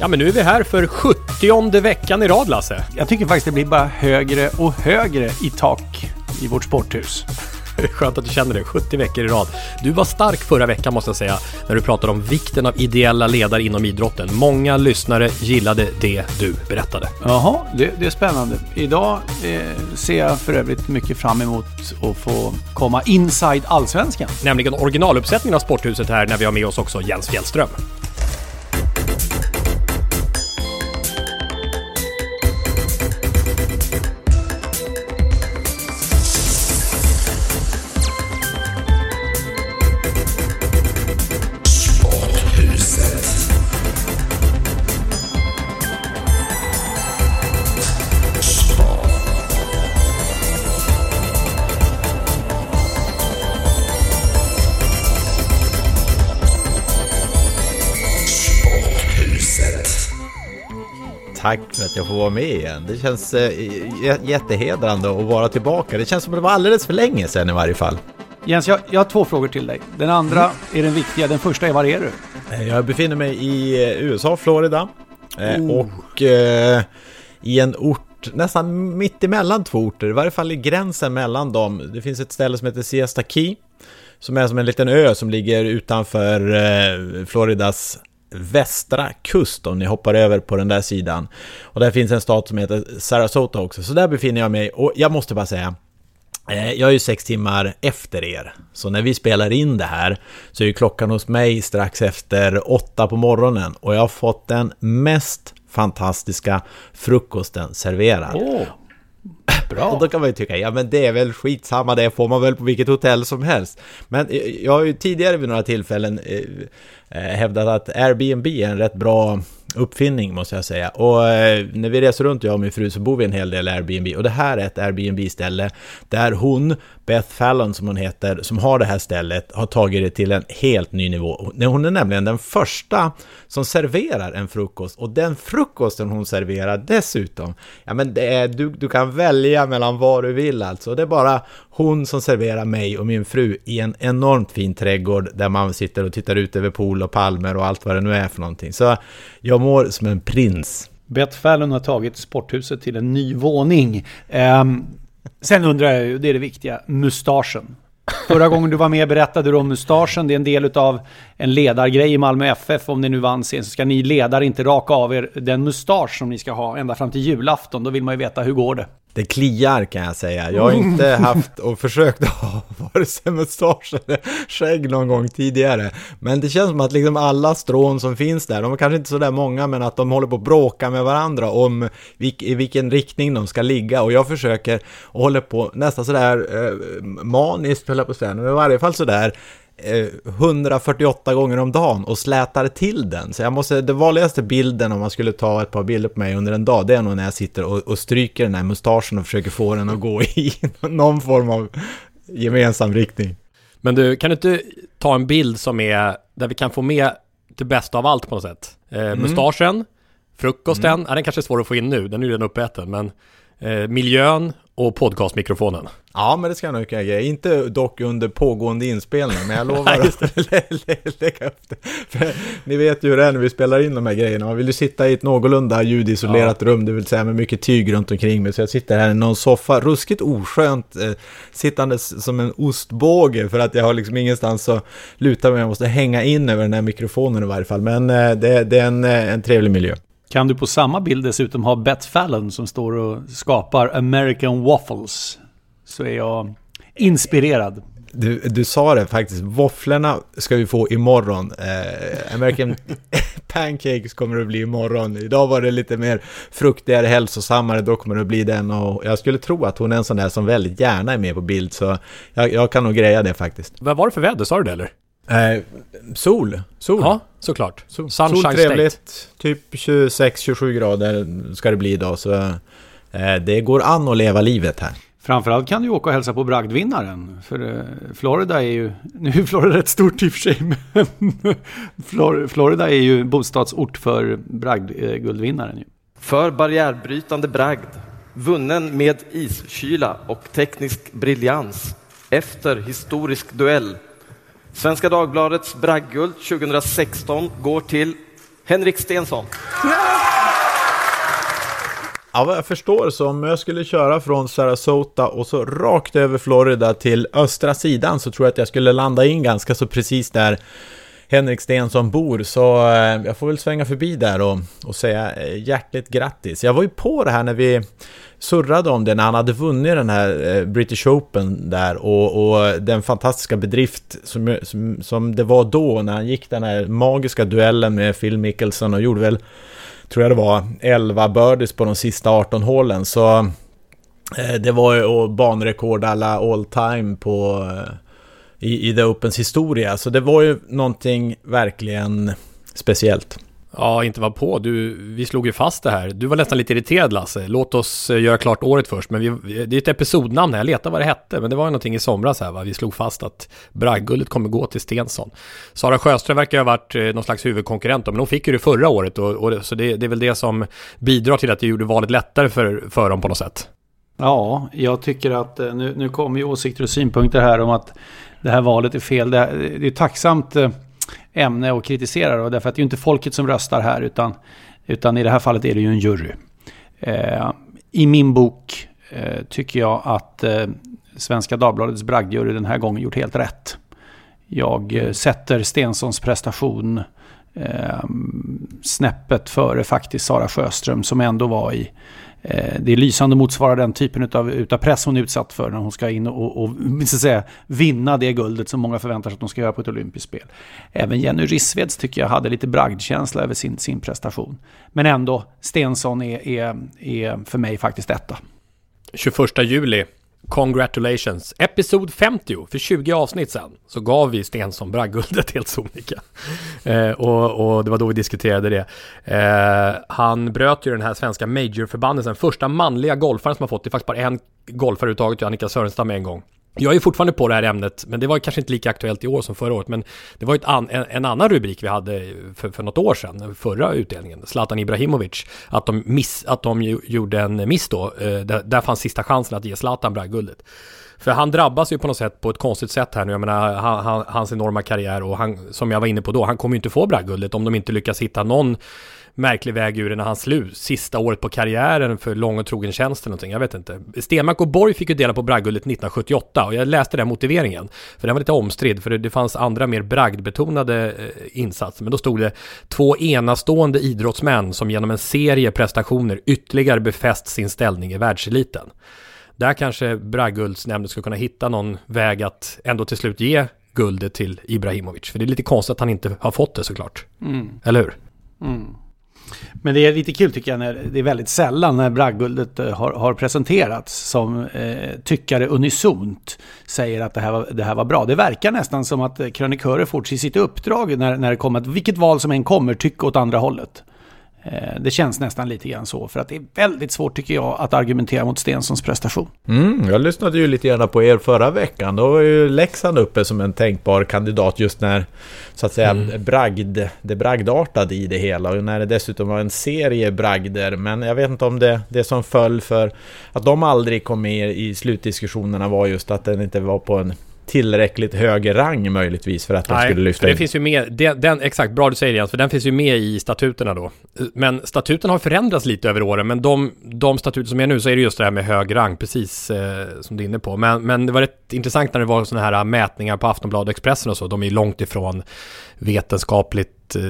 Ja, men nu är vi här för 70 veckan i rad, Lasse. Jag tycker faktiskt det blir bara högre och högre i tak i vårt sporthus. Skönt att du känner det, 70 veckor i rad. Du var stark förra veckan måste jag säga, när du pratade om vikten av ideella ledare inom idrotten. Många lyssnare gillade det du berättade. Jaha, det, det är spännande. Idag eh, ser jag för övrigt mycket fram emot att få komma inside Allsvenskan. Nämligen originaluppsättningen av Sporthuset här när vi har med oss också Jens Fjällström. Tack för att jag får vara med igen. Det känns eh, jättehedrande att vara tillbaka. Det känns som att det var alldeles för länge sedan i varje fall. Jens, jag, jag har två frågor till dig. Den andra är den viktiga. Den första är var är du? Eh, Jag befinner mig i eh, USA, Florida. Eh, Oh. Och eh, i en ort nästan mitt emellan två orter, i varje fall i gränsen mellan dem. Det finns ett ställe som heter Siesta Key. Som är som en liten ö som ligger utanför eh, Floridas västra kust om ni hoppar över på den där sidan. Och där finns en stad som heter Sarasota också, så där befinner jag mig. Och jag måste bara säga, eh, Jag är ju sex timmar efter er, så när vi spelar in det här så är ju klockan hos mig strax efter åtta på morgonen och jag har fått den mest fantastiska frukosten serverad. Bra. Och då kan man ju tycka, ja men det är väl skitsamma, det får man väl på vilket hotell som helst. Men eh, jag har ju tidigare vid några tillfällen eh, eh hävdat att Airbnb är en rätt bra uppfinning måste jag säga. Och eh, när vi reser runt, jag och min fru, så bor vi en hel del Airbnb. Och det här är ett Airbnb-ställe där hon, Beth Fallon som hon heter, som har det här stället, har tagit det till en helt ny nivå. Hon är nämligen den första som serverar en frukost. Och den frukosten hon serverar dessutom, ja men det är, du, du kan välja mellan vad du vill alltså. Det är bara hon som serverar mig och min fru i en enormt fin trädgård där man sitter och tittar ut över pool och palmer och allt vad det nu är för någonting. Så jag mår som en prins. Bett Fallon har tagit sporthuset till en ny våning. Ehm, sen undrar jag ju, det är det viktiga, mustaschen. Förra gången du var med berättade du om mustaschen. Det är en del av en ledargrej i Malmö FF. Om ni nu vann sen så ska ni ledare inte raka av er den mustasch som ni ska ha ända fram till julafton. Då vill man ju veta hur går det. Det kliar kan jag säga. Jag har inte haft och försökt ha vare sig mustasch eller skägg någon gång tidigare. Men det känns som att liksom alla strån som finns där, de är kanske inte så där många, men att de håller på att bråka med varandra om vilk, i vilken riktning de ska ligga. Och jag försöker och håller på nästan sådär eh, maniskt, höll jag på att säga, men i varje fall sådär 148 gånger om dagen och slätar till den. Så jag måste, det vanligaste bilden om man skulle ta ett par bilder på mig under en dag, det är nog när jag sitter och, och stryker den här mustaschen och försöker få den att gå i någon form av gemensam riktning. Men du, kan du inte ta en bild som är där vi kan få med det bästa av allt på något sätt? Eh, mustaschen, frukosten, ja, den kanske är svår att få in nu, den är ju redan uppäten, men eh, miljön och podcastmikrofonen. Ja, men det ska jag nog kunna greja. Inte dock under pågående inspelning, men jag lovar att lägga upp det. För ni vet ju hur det är när vi spelar in de här grejerna. Man vill ju sitta i ett någorlunda ljudisolerat ja. rum, det vill säga med mycket tyg runt omkring mig. Så jag sitter här i någon soffa, ruskigt oskönt, eh, sittandes som en ostbåge för att jag har liksom ingenstans att luta mig. Jag måste hänga in över den här mikrofonen i varje fall. Men eh, det, det är en, eh, en trevlig miljö. Kan du på samma bild dessutom ha Beth Fallon som står och skapar American Waffles så är jag inspirerad. Du, du sa det faktiskt, våfflorna ska vi få imorgon. Eh, American Pancakes kommer det bli imorgon. Idag var det lite mer fruktigare, hälsosammare, då kommer det bli den. Och jag skulle tro att hon är en sån där som väldigt gärna är med på bild, så jag, jag kan nog greja det faktiskt. Vad var det för väder, sa du det eller? Eh, sol. sol. Ja, såklart. Sol, Sunshine Soltrevligt, State. typ 26-27 grader ska det bli idag. Så eh, det går an att leva livet här. Framförallt kan du åka och hälsa på bragdvinnaren. För eh, Florida är ju, nu är Florida rätt stort i och för sig, men Florida är ju bostadsort för bragdguldvinnaren. För barriärbrytande bragd, vunnen med iskyla och teknisk briljans efter historisk duell Svenska Dagbladets bragdguld 2016 går till Henrik Stensson. Ja, vad jag förstår så om jag skulle köra från Sarasota och så rakt över Florida till östra sidan så tror jag att jag skulle landa in ganska så precis där Henrik Stensson bor. Så eh, jag får väl svänga förbi där och, och säga eh, hjärtligt grattis. Jag var ju på det här när vi surrade om det när han hade vunnit den här eh, British Open där och, och den fantastiska bedrift som, som, som, det var då när han gick den här magiska duellen med Phil Mickelson och gjorde väl, tror jag det var, 11 birdies på de sista 18 hålen. Så det var ju banrekord alla all time på i, i The Opens historia. Så det var ju någonting verkligen speciellt. Ja, inte var på. Du, vi slog ju fast det här. Du var nästan lite irriterad Lasse. Låt oss eh, göra klart året först. Men vi, det är ett episodnamn här. Jag letade vad det hette. Men det var ju någonting i somras här va. Vi slog fast att Bragdguldet kommer gå till Stensson. Sara Sjöström verkar ha varit eh, någon slags huvudkonkurrent. Men hon fick ju det förra året. Och, och så det, det, är väl det som bidrar till att det gjorde valet lättare för, för dem på något sätt. Ja, jag tycker att eh, nu, nu kommer ju åsikter och synpunkter här om att det här valet är fel. Det, det är tacksamt eh, ämne att kritisera då, därför att det är ju inte folket som röstar här utan, utan i det här fallet är det ju en jury. Eh, I min bok eh, tycker jag att eh, Svenska Dagbladets bragdjury den här gången gjort helt rätt. Jag eh, sätter Stensons prestation eh, snäppet före faktiskt Sara Sjöström som ändå var i Eh, det är lysande motsvarar den typen av utav press hon är utsatt för när hon ska in och, och så säga, vinna det guldet som många förväntar sig att hon ska göra på ett olympiskt spel. Även Jenny Rissveds tycker jag hade lite bragdkänsla över sin, sin prestation. Men ändå, Stensson är, är, är för mig faktiskt detta. 21 juli Congratulations! Episod 50, för 20 avsnitt sen, så gav vi Stensson bragdguldet helt sonika. Eh, och, och, det var då vi diskuterade det. Eh, han bröt ju den här svenska majorförbannelsen, första manliga golfaren som har fått, det är faktiskt bara en golfare överhuvudtaget, Annika Sörenstam en gång. Jag är fortfarande på det här ämnet, men det var kanske inte lika aktuellt i år som förra året. Men det var an, en, en, annan rubrik vi hade för, för något år sedan, förra utdelningen. Zlatan Ibrahimovic. Att de, miss, att de gjorde en miss då. Eh, där, där fanns sista chansen att ge Zlatan bragdguldet. För han drabbas ju på något sätt på ett konstigt sätt här nu. Jag menar, han, han, hans enorma karriär och han, som jag var inne på då, han kommer ju inte få bragdguldet om de inte lyckas hitta någon märklig väg ur det när han slut, sista året på karriären för lång och trogen tjänst eller någonting, jag vet inte. Stenmark och Borg fick ju dela på bragdguldet 1978 och jag läste den motiveringen. För den var lite omstridd, för det fanns andra mer bragdbetonade eh, insatser. Men då stod det två enastående idrottsmän som genom en serie prestationer ytterligare befäst sin ställning i världseliten. Där kanske bragdguldsnämnden skulle kunna hitta någon väg att ändå till slut ge guldet till Ibrahimovic. För det är lite konstigt att han inte har fått det såklart. Mm. Eller hur? Mm. Men det är lite kul tycker jag, när det är väldigt sällan när bragdguldet eh, har, har presenterats som eh, tyckare unisont säger att det här, var, det här var bra. Det verkar nästan som att eh, krönikörer får till sitt uppdrag när, när det kommer, vilket val som än kommer, tycka åt andra hållet. Eh, det känns nästan lite grann så, för att det är väldigt svårt tycker jag att argumentera mot Stenssons prestation. Mm, jag lyssnade ju lite grann på er förra veckan. Då var ju Leksand uppe som en tänkbar kandidat just när, så att säga, mm. bragd, det bragdartade i det hela. Och när det dessutom var en serie bragder. Men jag vet inte om det, det som föll för att de aldrig kom med i slutdiskussionerna var just att den inte var på en tillräckligt hög rang möjligtvis för att de skulle lyfta det in. finns ju med, den, den, exakt, bra du säger det för den finns ju med i statuterna då. Men statuten har förändrats lite över åren, men de, de statuter som är nu så är det just det här med hög rang, precis eh, som du är inne på. Men, men det var rätt intressant när det var sådana här mätningar på Aftonbladet Expressen och så, de är långt ifrån vetenskapligt eh,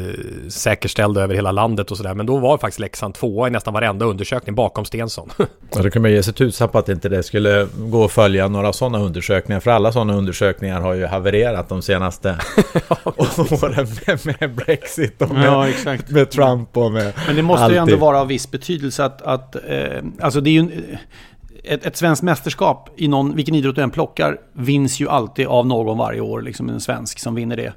säkerställda över hela landet och sådär. Men då var faktiskt Leksand tvåa i nästan varenda undersökning bakom Stensson. ja, då kan man ge sig tusan på att inte det skulle gå att följa några sådana undersökningar. För alla sådana undersökningar har ju havererat de senaste åren med, med, Brexit och med, ja, med, Trump och med Men det måste alltid. ju ändå vara av viss betydelse att, att eh, alltså det är ju ett, ett svenskt mästerskap i någon, vilken idrott du än plockar, vinns ju alltid av någon varje år. Liksom en svensk som vinner det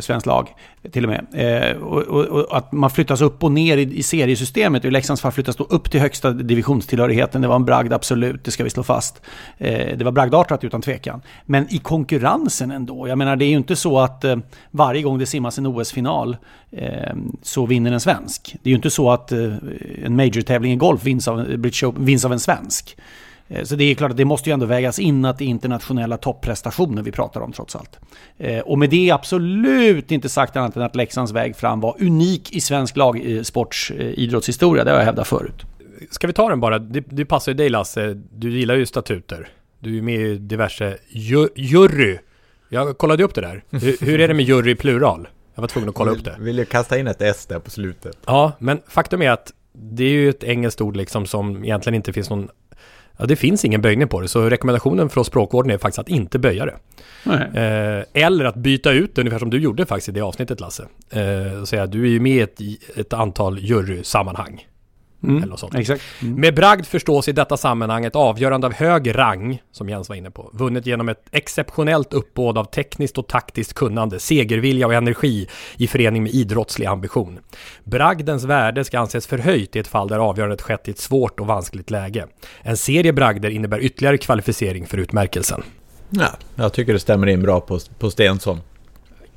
svenskt lag till och med. Eh, och, och, och, att man flyttas upp och ner i, i seriesystemet. I Leksands fall flyttas då upp till högsta divisionstillhörigheten. Det var en bragd, absolut, det ska vi slå fast. Eh, det var bragdartat utan tvekan. Men i konkurrensen ändå. Jag menar, det är ju inte så att eh, varje gång det simmas en OS-final eh, så vinner en svensk. Det är ju inte så att eh, en major-tävling i golf vinns av, vinns av en svensk. Eh, så det är klart att det måste ju ändå vägas in att det är internationella topprestationer vi pratar om trots allt. Eh, och med det är absolut inte sagt annat än att Leksands väg fram var unik i svensk lagsports eh. Det har jag hävdat förut. Ska vi ta den bara? Det, det passar ju dig Lasse. Du gillar ju statuter. Du är med i diverse ju, jury. Jag kollade upp det där. Hur, hur är det med jury i plural? Jag var tvungen att kolla upp det. Vill ju kasta in ett S där på slutet. Ja, men faktum är att det är ju ett engelskt ord liksom som egentligen inte finns någon Ja, det finns ingen böjning på det, så rekommendationen oss språkvården är faktiskt att inte böja det. Eh, eller att byta ut det, ungefär som du gjorde faktiskt i det avsnittet Lasse. Eh, säga du är ju med i ett, ett antal jurysammanhang. Mm, exakt. Mm. Med bragd förstås i detta sammanhang ett avgörande av hög rang, som Jens var inne på, vunnet genom ett exceptionellt uppbåd av tekniskt och taktiskt kunnande, segervilja och energi i förening med idrottslig ambition. Bragdens värde ska anses förhöjt i ett fall där avgörandet skett i ett svårt och vanskligt läge. En serie bragder innebär ytterligare kvalificering för utmärkelsen. Ja, jag tycker det stämmer in bra på, på Stensson.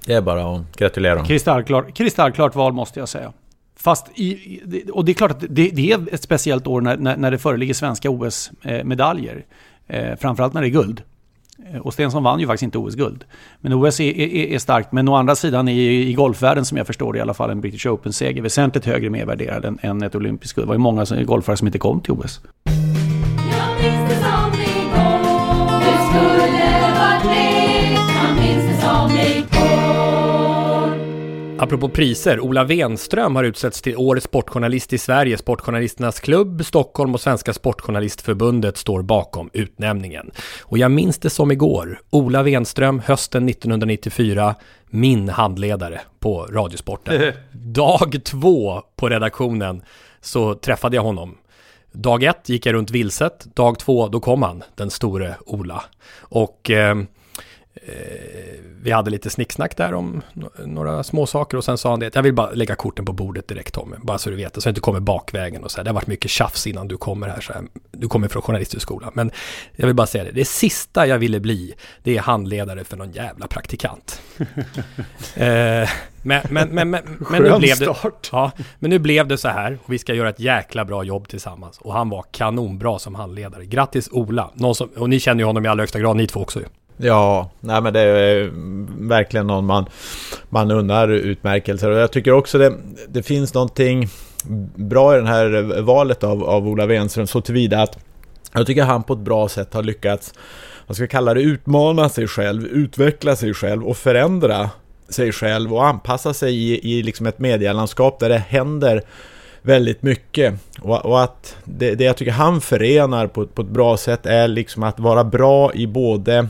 Det är bara att gratulera honom. Kristallklart, kristallklart val måste jag säga. Fast i, och det är klart att det, det är ett speciellt år när, när, när det föreligger svenska OS-medaljer. Eh, eh, framförallt när det är guld. Eh, och Stensson vann ju faktiskt inte OS-guld. Men OS är, är, är, starkt. Men å andra sidan är i golfvärlden, som jag förstår det i alla fall, en British Open-seger väsentligt högre mervärderad än, än ett olympiskt guld. Det var ju många golfare som inte kom till OS. Apropå priser, Ola Wenström har utsetts till Årets Sportjournalist i Sverige. Sportjournalisternas klubb, Stockholm och Svenska Sportjournalistförbundet står bakom utnämningen. Och jag minns det som igår. Ola Wenström, hösten 1994, min handledare på Radiosporten. Dag två på redaktionen så träffade jag honom. Dag ett gick jag runt vilset, dag två då kom han, den store Ola. Och eh, Eh, vi hade lite snicksnack där om några små saker och sen sa han det. Jag vill bara lägga korten på bordet direkt Tommy. Bara så du vet det. Så du inte kommer bakvägen och så här. Det har varit mycket tjafs innan du kommer här. Så här. Du kommer från journalisthögskolan. Men jag vill bara säga det. Det sista jag ville bli. Det är handledare för någon jävla praktikant. eh, men, men, men, men, men nu blev det, ja, men nu blev det så här och vi ska göra ett jäkla bra jobb tillsammans. Och han var kanonbra som handledare. Grattis Ola! Som, och ni känner ju honom i allra högsta grad, ni två också ju. Ja, nej men det är eh, verkligen någon man, man unnar utmärkelser. Och jag tycker också det, det finns någonting bra i det här eh, valet av, av Ola Wenström så tillvida att jag tycker han på ett bra sätt har lyckats, vad ska jag kalla det, utmana sig själv, utveckla sig själv och förändra sig själv och anpassa sig i, i liksom ett medielandskap där det händer väldigt mycket. Och, och att det, det, jag tycker han förenar på, på ett bra sätt är liksom att vara bra i både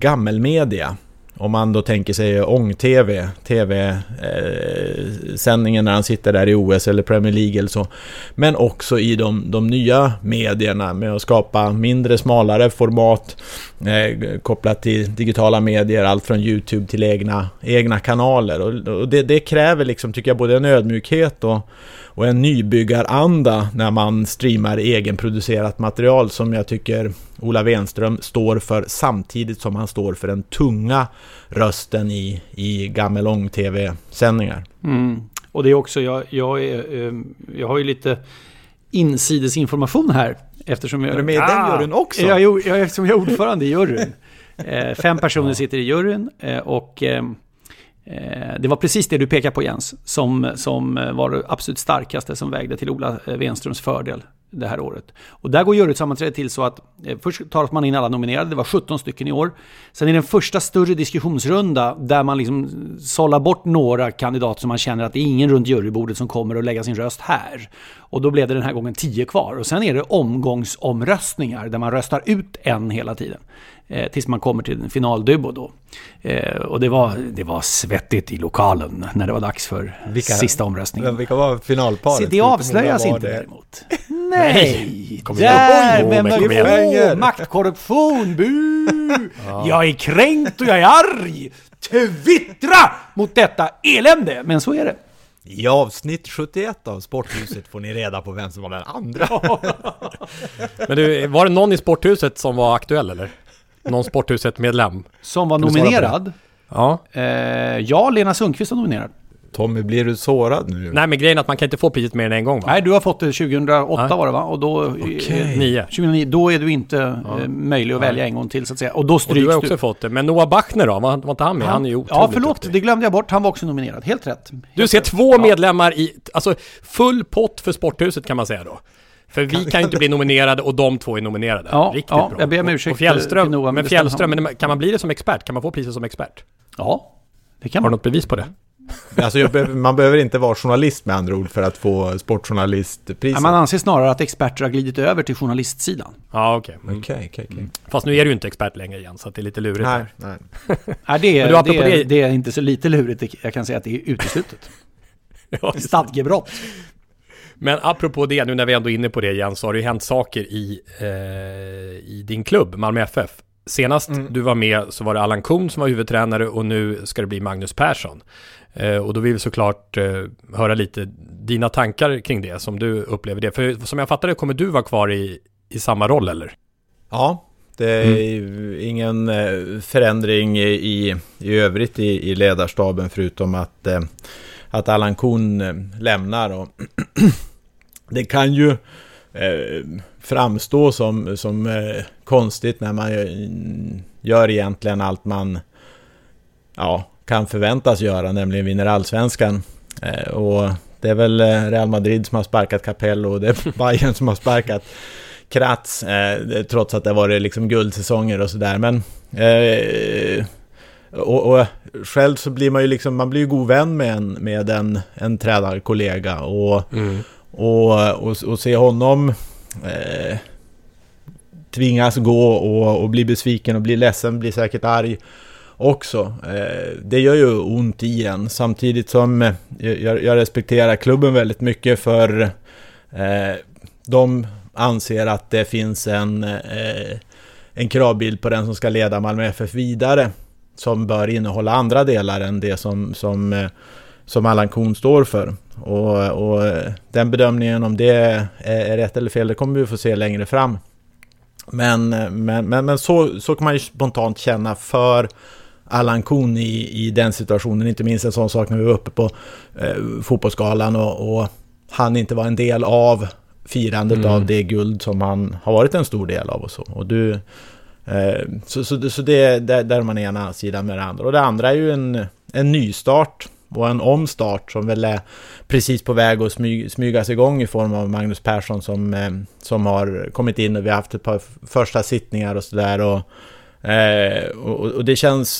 gammelmedia om man då tänker sig ång-tv, tv-sändningen eh, när han sitter där i OS eller Premier League eller så. Men också i de, de nya medierna med att skapa mindre, smalare format eh, kopplat till digitala medier, allt från YouTube till egna, egna kanaler. Och, och det, det, kräver liksom, tycker jag, både en ödmjukhet och, och en nybyggaranda när man streamar egenproducerat material som jag tycker Ola Wenström står för samtidigt som han står för den tunga rösten i, i gammelång-tv-sändningar. Mm. Och det är också, jag, jag, är, ehm, jag har ju lite insidesinformation här. Eftersom jag, är du med i den ah! juryn också? Jag, jag, eftersom jag är ordförande i juryn. Eh, fem personer sitter i juryn eh, och ehm, Eh, Eh, det var precis det du pekar på Jens, som, som eh, var det absolut starkaste som vägde till Ola eh, Wenströms fördel det här året. Och där går jurysammanträdet till så att eh, först tar man in alla nominerade, det var 17 stycken i år. Sen är det en första större diskussionsrunda där man liksom sållar bort några kandidater som man känner att det är ingen runt jurybordet som kommer att lägga sin röst här. Och då blev det den här gången 10 kvar. Och sen är det omgångsomröstningar där man röstar ut en hela tiden. Eh, tills man kommer till en finalduo då. Eh, och det var, det var svettigt i lokalen när det var dags för vilka, sista omröstningen. Vilka var finalparet? Se, det avslöjas inte det? däremot. Nej! Kom Där! Oj, men vad oh, Maktkorruption! Bu! ja. Jag är kränkt och jag är arg! Twittra mot detta elände! Men så är det. I avsnitt 71 av Sporthuset får ni reda på vem som var den andra. Men du, var det någon i Sporthuset som var aktuell eller? Någon Sporthuset-medlem? Som var nominerad? Ja. Eh, ja, Lena Sundqvist var nominerad. Tommy, blir du sårad nu? Nej, men grejen är att man kan inte få priset mer än en gång va? Nej, du har fått det 2008 ja. var det va? Och då... Okay. 9. 2009. Då är du inte ja. Eh, möjlig att välja en gång till så att säga. Och då stryks du. Och du har också du. fått det. Men Noah Bachner då? Var, var inte han med? Han, han är ju Ja, förlåt. Duktig. Det glömde jag bort. Han var också nominerad. Helt rätt. Helt du ser rätt. två medlemmar i... Alltså full pott för Sporthuset kan man säga då. För vi kan ju inte bli nominerade och de två är nominerade. Ja, Riktigt ja, bra. jag ber om ursäkt. Och Fjällström, Noah, men Fjällström, men kan man bli det som expert? Kan man få priset som expert? Ja, det kan man. Har du något bevis på det? Alltså, man behöver inte vara journalist med andra ord för att få sportjournalistpriset. man anser snarare att experter har glidit över till journalistsidan. Ja, okej. Okay. Mm. Okay, okay, okay. Fast nu är du inte expert längre igen, så det är lite lurigt. Nej, nej. nej det, är, det, är, det är inte så lite lurigt. Jag kan säga att det är uteslutet. ja, Stadgebrott. Men apropå det, nu när vi ändå är inne på det igen, så har det ju hänt saker i, eh, i din klubb, Malmö FF. Senast mm. du var med så var det Allan Kuhn som var huvudtränare och nu ska det bli Magnus Persson. Eh, och då vill vi såklart eh, höra lite dina tankar kring det, som du upplever det. För som jag fattar det kommer du vara kvar i, i samma roll, eller? Ja, det är mm. ingen eh, förändring i, i övrigt i, i ledarstaben förutom att, eh, att Allan Kuhn eh, lämnar. Och det kan ju eh, framstå som, som eh, konstigt när man gör egentligen allt man ja, kan förväntas göra, nämligen vinner allsvenskan. Eh, och det är väl eh, Real Madrid som har sparkat Capello och det är Bayern som har sparkat Kratz, eh, trots att det har varit liksom guldsäsonger och sådär. Men eh, och, och, själv så blir man ju liksom, man blir ju god vän med en, med en, en tränarkollega och, mm. och, och, och, se honom eh, tvingas gå och, och bli besviken och bli ledsen, bli säkert arg också. Eh, det gör ju ont i en samtidigt som eh, jag, jag respekterar klubben väldigt mycket för eh, de anser att det finns en, eh, en kravbild på den som ska leda Malmö FF vidare som bör innehålla andra delar än det som, som, eh, som Allan Kuhn står för. Och, och den bedömningen om det är, är rätt eller fel, det kommer vi få se längre fram. Men, men, men, men så, så kan man ju spontant känna för Allan Kuhn i, i den situationen. Inte minst en sån sak när vi var uppe på eh, fotbollsskalan och, och, han inte var en del av firandet mm. av det guld som han har varit en stor del av och så. Och du, eh, Eh, så, så, så det, där, man är man ena sidan med det andra. Och det andra är ju en, en nystart och en omstart som väl är precis på väg att smyg, smygas igång i form av Magnus Persson som, eh, som har kommit in och vi har haft ett par första sittningar och sådär. Och, eh, och, och, det, känns,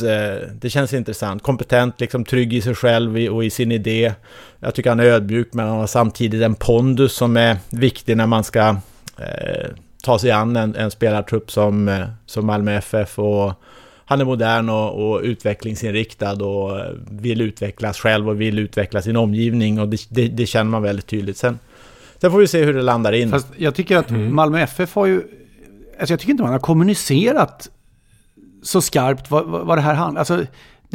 det känns intressant. Kompetent, liksom trygg i sig själv och i sin idé. Jag tycker han är ödmjuk men han har samtidigt en pondus som är viktig när man ska ta sig an en, en spelartrupp som, eh, som Malmö FF. Och han är modern och, och utvecklingsinriktad och vill utvecklas själv och vill utveckla sin omgivning och det, det, det känner man väldigt tydligt. Sen, sen får vi se hur det landar in. Fast jag tycker att mm. Malmö FF har ju... Alltså jag tycker inte man har kommunicerat så skarpt vad, vad det här handlar alltså,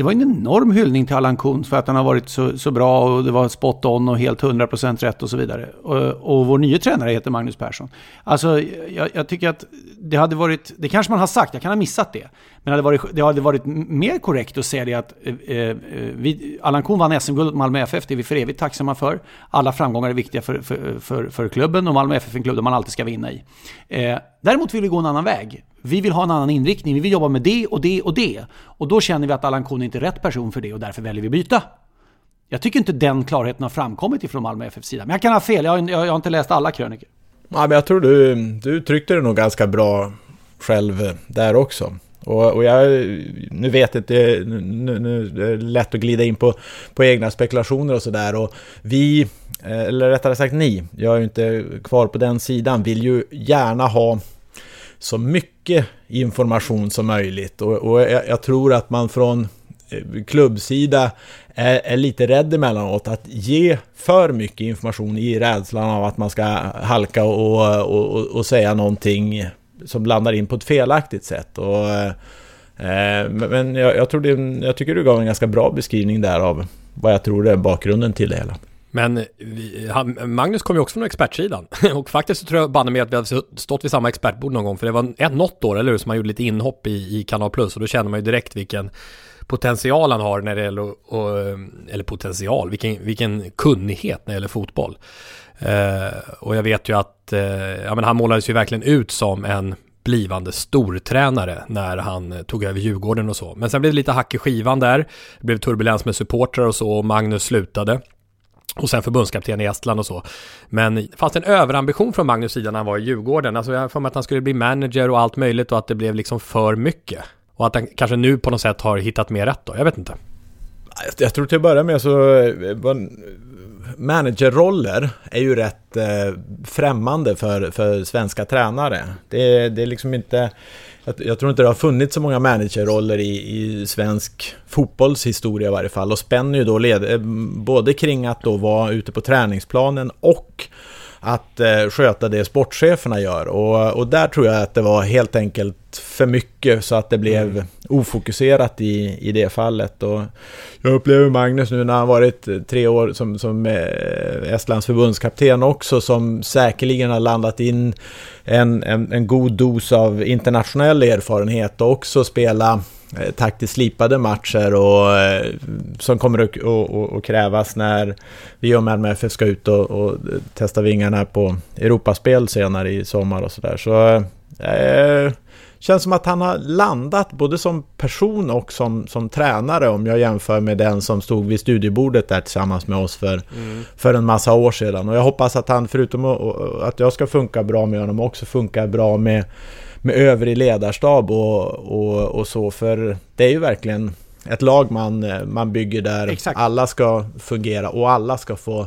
det var en enorm hyllning till Allan Kuhn för att han har varit så, så bra och det var spot on och helt 100% rätt och så vidare. Och, och vår nya tränare heter Magnus Persson. Alltså, jag, jag, tycker att det hade varit, det kanske man har sagt, jag kan ha missat det. Men det hade varit, det hade varit mer korrekt att säga det att eh, eh vi, Allan Kuhn vann SM-guld åt Malmö FF, det är vi för evigt tacksamma för. Alla framgångar är viktiga för, för, för, för klubben och Malmö FF är en klubb där man alltid ska vinna i. Eh, däremot vill vi gå en annan väg. Vi vill ha en annan inriktning, vi vill jobba med det och det och det. Och då känner vi att Allan Kuhn inte är rätt person för det och därför väljer vi byta. Jag tycker inte den klarheten har framkommit ifrån Malmö FFs sida. Men jag kan ha fel, jag har, jag har inte läst alla krönikor. Ja, men jag tror du, du uttryckte det nog ganska bra själv där också. Och, och jag, nu vet jag inte, nu, nu, det är lätt att glida in på, på egna spekulationer och sådär. Och vi, eh, eller rättare sagt ni, jag är ju inte kvar på den sidan, vill ju gärna ha så mycket information som möjligt. Och, och jag, jag, tror att man från eh, klubbsida är, är, lite rädd emellanåt att ge för mycket information i rädslan av att man ska halka och, och, och säga någonting som landar in på ett felaktigt sätt. Och, eh, eh, men jag, jag, tror det, jag tycker du gav en ganska bra beskrivning där av vad jag tror är bakgrunden till det hela. Men vi, han, Magnus kom ju också från expertsidan. och faktiskt så tror jag banne med att vi har stått vid samma expertbord någon gång. För det var ett, något år, eller hur, som han gjorde lite inhopp i, i Kanal Plus. Och då känner man ju direkt vilken potential han har när det gäller, och, eh, eller potential, vilken, vilken kunnighet när det gäller fotboll. Eh, och jag vet ju att, eh, ja men han målades ju verkligen ut som en blivande stortränare när han eh, tog över Djurgården och så. Men sen blev det lite hack i skivan där. Det blev turbulens med supportrar och så och Magnus slutade. Och sen förbundskapten i Estland och så. Men det fanns en överambition från Magnus sida när han var i Djurgården. Alltså jag har för mig att han skulle bli manager och allt möjligt och att det blev liksom för mycket. Och att han kanske nu på något sätt har hittat mer rätt då, jag vet inte. Jag tror till att börja med så eh, managerroller är ju rätt eh, främmande för, för svenska tränare. Det, det är liksom inte... Jag, jag, tror inte det har funnits så många managerroller i, i svensk fotbollshistoria i varje fall. Och spänner ju då led, eh, både kring att då vara ute på träningsplanen och att eh, sköta det sportcheferna gör. Och, och där tror jag att det var helt enkelt för mycket så att det blev mm. ofokuserat i, i det fallet. Och jag upplever Magnus nu när han varit tre år som, som eh, Estlands förbundskapten också som säkerligen har landat in en, en, en god dos av internationell erfarenhet och också spela Eh, taktiskt slipade matcher och eh, som kommer att och, och krävas när vi och Malmö FF ska ut och, och, testa vingarna på Europaspel senare i sommar och sådär. Så, eh, känns som att han har landat både som person och som, som tränare om jag jämför med den som stod vid studiebordet där tillsammans med oss för, mm. för en massa år sedan. Och jag hoppas att han förutom att jag ska funka bra med honom också funkar bra med med övrig ledarstab och, och, och så. För det är ju verkligen ett lag man, man bygger där Exakt. alla ska fungera och alla ska få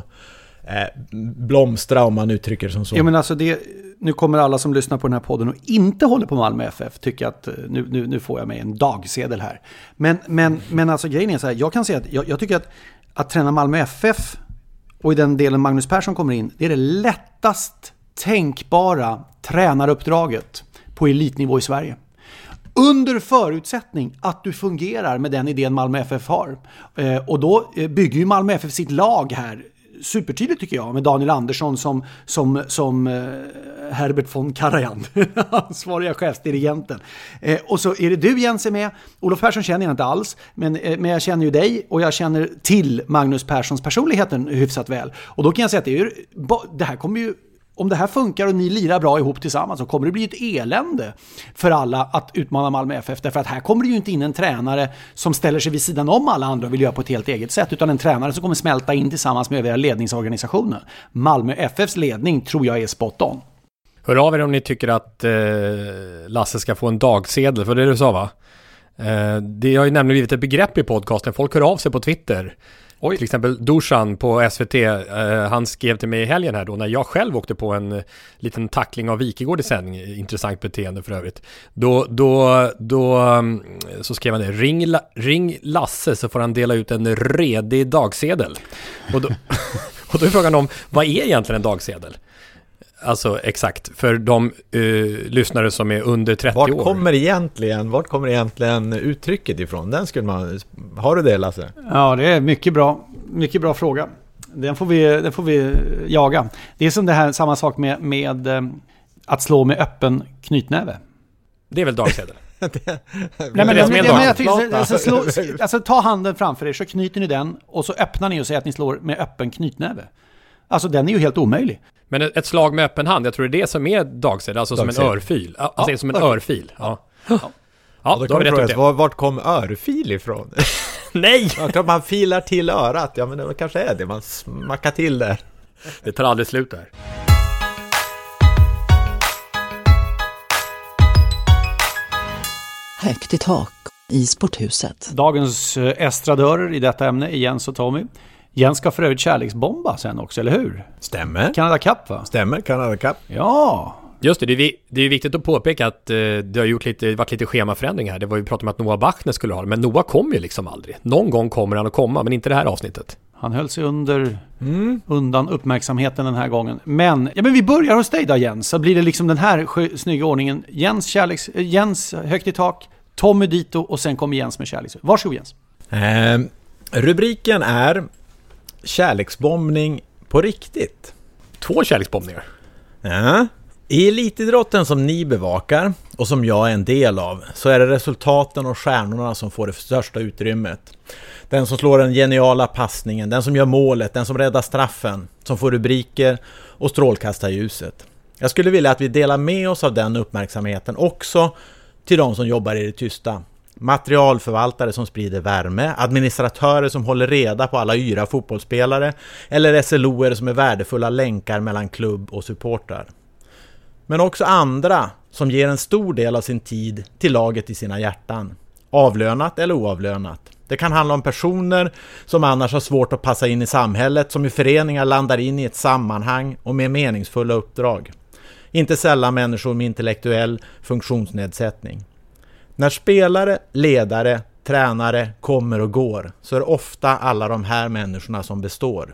eh, blomstra om man uttrycker det som så. Ja men alltså det, nu kommer alla som lyssnar på den här podden och inte håller på Malmö FF tycka att eh, nu, nu, nu får jag mig en dagsedel här. Men, men, men alltså grejen är så här, jag kan säga att jag, jag tycker att att träna Malmö FF och i den delen Magnus Persson kommer in, det är det lättast tänkbara tränaruppdraget på elitnivå i Sverige. Under förutsättning att du fungerar med den idén Malmö FF har. Eh, och då eh, bygger ju Malmö FF sitt lag här supertydligt tycker jag med Daniel Andersson som, som, som eh, Herbert von Karajan, ansvariga chefsdirigenten. Eh, och så är det du Jens är med. Olof Persson känner jag inte alls, men, eh, men jag känner ju dig och jag känner till Magnus Perssons personligheten hyfsat väl. Och då kan jag säga att det, är, det här kommer ju om det här funkar och ni lirar bra ihop tillsammans så kommer det bli ett elände för alla att utmana Malmö FF. Därför att här kommer det ju inte in en tränare som ställer sig vid sidan om alla andra och vill göra på ett helt eget sätt. Utan en tränare som kommer smälta in tillsammans med övriga ledningsorganisationen. Malmö FFs ledning tror jag är spot on. Hör av er om ni tycker att eh, Lasse ska få en dagsedel, för det du sa va? Eh, det har ju nämligen blivit ett begrepp i podcasten. Folk hör av sig på Twitter till exempel Dusan på SVT, eh, han skrev till mig i helgen här då när jag själv åkte på en eh, liten tackling av Wikegård i sändning, intressant beteende för övrigt. Då, då, då mm, så skrev han det, ring, La- ring Lasse så får han dela ut en redig dagsedel. Och då, och då är frågan om, vad är egentligen en dagsedel? Alltså exakt, för de eh, lyssnare som är under 30 Vart år. kommer egentligen, vart kommer egentligen uttrycket ifrån? Den skulle man... Har du det Lasse? Ja, det är mycket bra. Mycket bra fråga. Den får vi, den får vi jaga. Det är som det här, samma sak med, med eh, att slå med öppen knytnäve. Det är väl dagsedel? Nej, men det men jag tycker, alltså, slå, alltså ta handen framför er så knyter ni den och så öppnar ni och säger att ni slår med öppen knytnäve. Alltså den är ju helt omöjlig. Men ett ett slag med öppen hand, jag tror det är det som är dagsedel, alltså som en örfil. Alltså det är som en örfil. örfil. Ja, ja. Ja, då då har vi rätt ut det. vart kom örfil ifrån? Nej! Ja, man filar till örat, ja men det kanske är det, man smackar till där. Det tar aldrig slut där. Högt i tak i sporthuset. Dagens eh, estradörer i detta ämne är Jens och Tommy. Jens ska för övrigt kärleksbomba sen också, eller hur? Stämmer. Canada Cup va? Stämmer, Canada Cup. Ja, Just det, det är, det är viktigt att påpeka att eh, det har gjort lite, varit lite schemaförändring här. Det var ju pratat om att Noah Bachner skulle ha det, men Noah kommer ju liksom aldrig. Någon gång kommer han att komma, men inte det här avsnittet. han höll sig under, undan uppmärksamheten den här gången. Men, ja men vi börjar hos dig då Jens, så blir det liksom den här snygga ordningen. Jens, kärleks, eh, Jens högt i tak, Tommy dito och sen kommer Jens med kärleks. Varsågod Jens. Eh, rubriken är Kärleksbombning på riktigt. Två kärleksbombningar. Ja. I elitidrotten som ni bevakar och som jag är en del av så är det resultaten och stjärnorna som får det största utrymmet. Den som slår den geniala passningen, den som gör målet, den som räddar straffen, som får rubriker och strålkastarljuset. Jag skulle vilja att vi delar med oss av den uppmärksamheten också till de som jobbar i det tysta. Materialförvaltare som sprider värme, administratörer som håller reda på alla yra fotbollsspelare eller SLOer som är värdefulla länkar mellan klubb och supportrar. Men också andra som ger en stor del av sin tid till laget i sina hjärtan. Avlönat eller oavlönat. Det kan handla om personer som annars har svårt att passa in i samhället, som i föreningar landar in i ett sammanhang och med meningsfulla uppdrag. Inte sällan människor med intellektuell funktionsnedsättning. När spelare, ledare, tränare kommer och går så är det ofta alla de här människorna som består.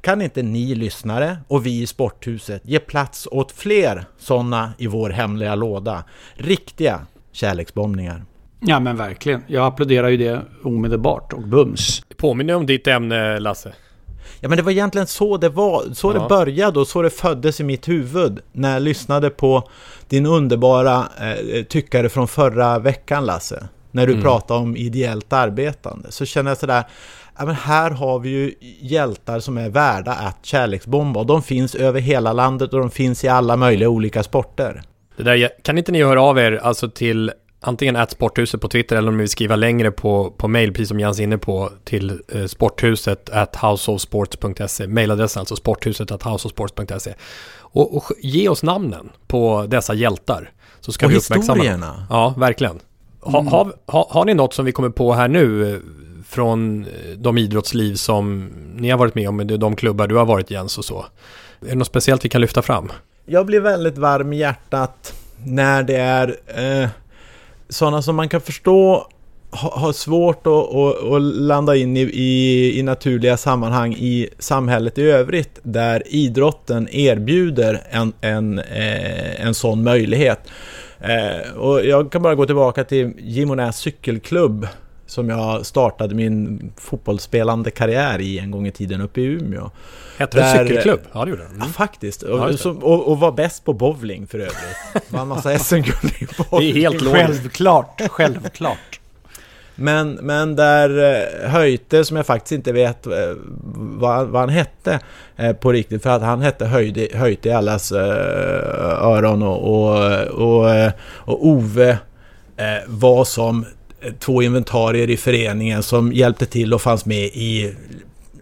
Kan inte ni lyssnare och vi i Sporthuset ge plats åt fler sådana i vår hemliga låda? Riktiga kärleksbombningar. Ja men verkligen. Jag applåderar ju det omedelbart och bums. Påminner om ditt ämne, Lasse. Ja men det var egentligen så det var, så Ja. det började och så det föddes i mitt huvud när jag lyssnade på din underbara eh, tyckare från förra veckan Lasse. När du pratade om ideellt arbetande så känner jag sådär, ja men här har vi ju hjältar som är värda att kärleksbomba och de finns över hela landet och de finns i alla möjliga olika sporter. Det där, kan inte ni höra av er alltså till antingen att sporthuset på Twitter eller om ni vill skriva längre på, på mail, precis som Jens är inne på, till eh, sporthuset at houseofsports.se. Mailadressen alltså sporthuset at houseofsports.se. Och, och ge oss namnen på dessa hjältar. Så ska Och vi uppmärksamma dem. historierna. Ja, verkligen. Ha, ha, ha, har ni något som vi kommer på här nu eh, från eh, de idrottsliv som ni har varit med om, de klubbar du har varit Jens och så? Är det något speciellt vi kan lyfta fram? Jag blir väldigt varm i hjärtat när det är eh, sådana som man kan förstå ha- har svårt att, att, att landa in i, i, i naturliga sammanhang i samhället i övrigt där idrotten erbjuder en, en, eh, en sån möjlighet. Eh, och jag kan bara gå tillbaka till Gimonäs cykelklubb som jag startade min fotbollsspelande karriär i en gång i tiden uppe i Umeå. Hette det Där- cykelklubb? Ja, det gjorde det. Ja, Mm. faktiskt. Ja, Och, just det. så, och, och var bäst på bowling för övrigt. Vann massa SM-guld i Det är bowling. helt logiskt. Självklart, självklart. Men, men där eh, Höjte, som jag faktiskt inte vet eh, vad, vad han hette eh, på riktigt, för att han hette Höjde, Höjte i allas öron och, och, och, och Ove var som två inventarier i föreningen som hjälpte till och fanns med i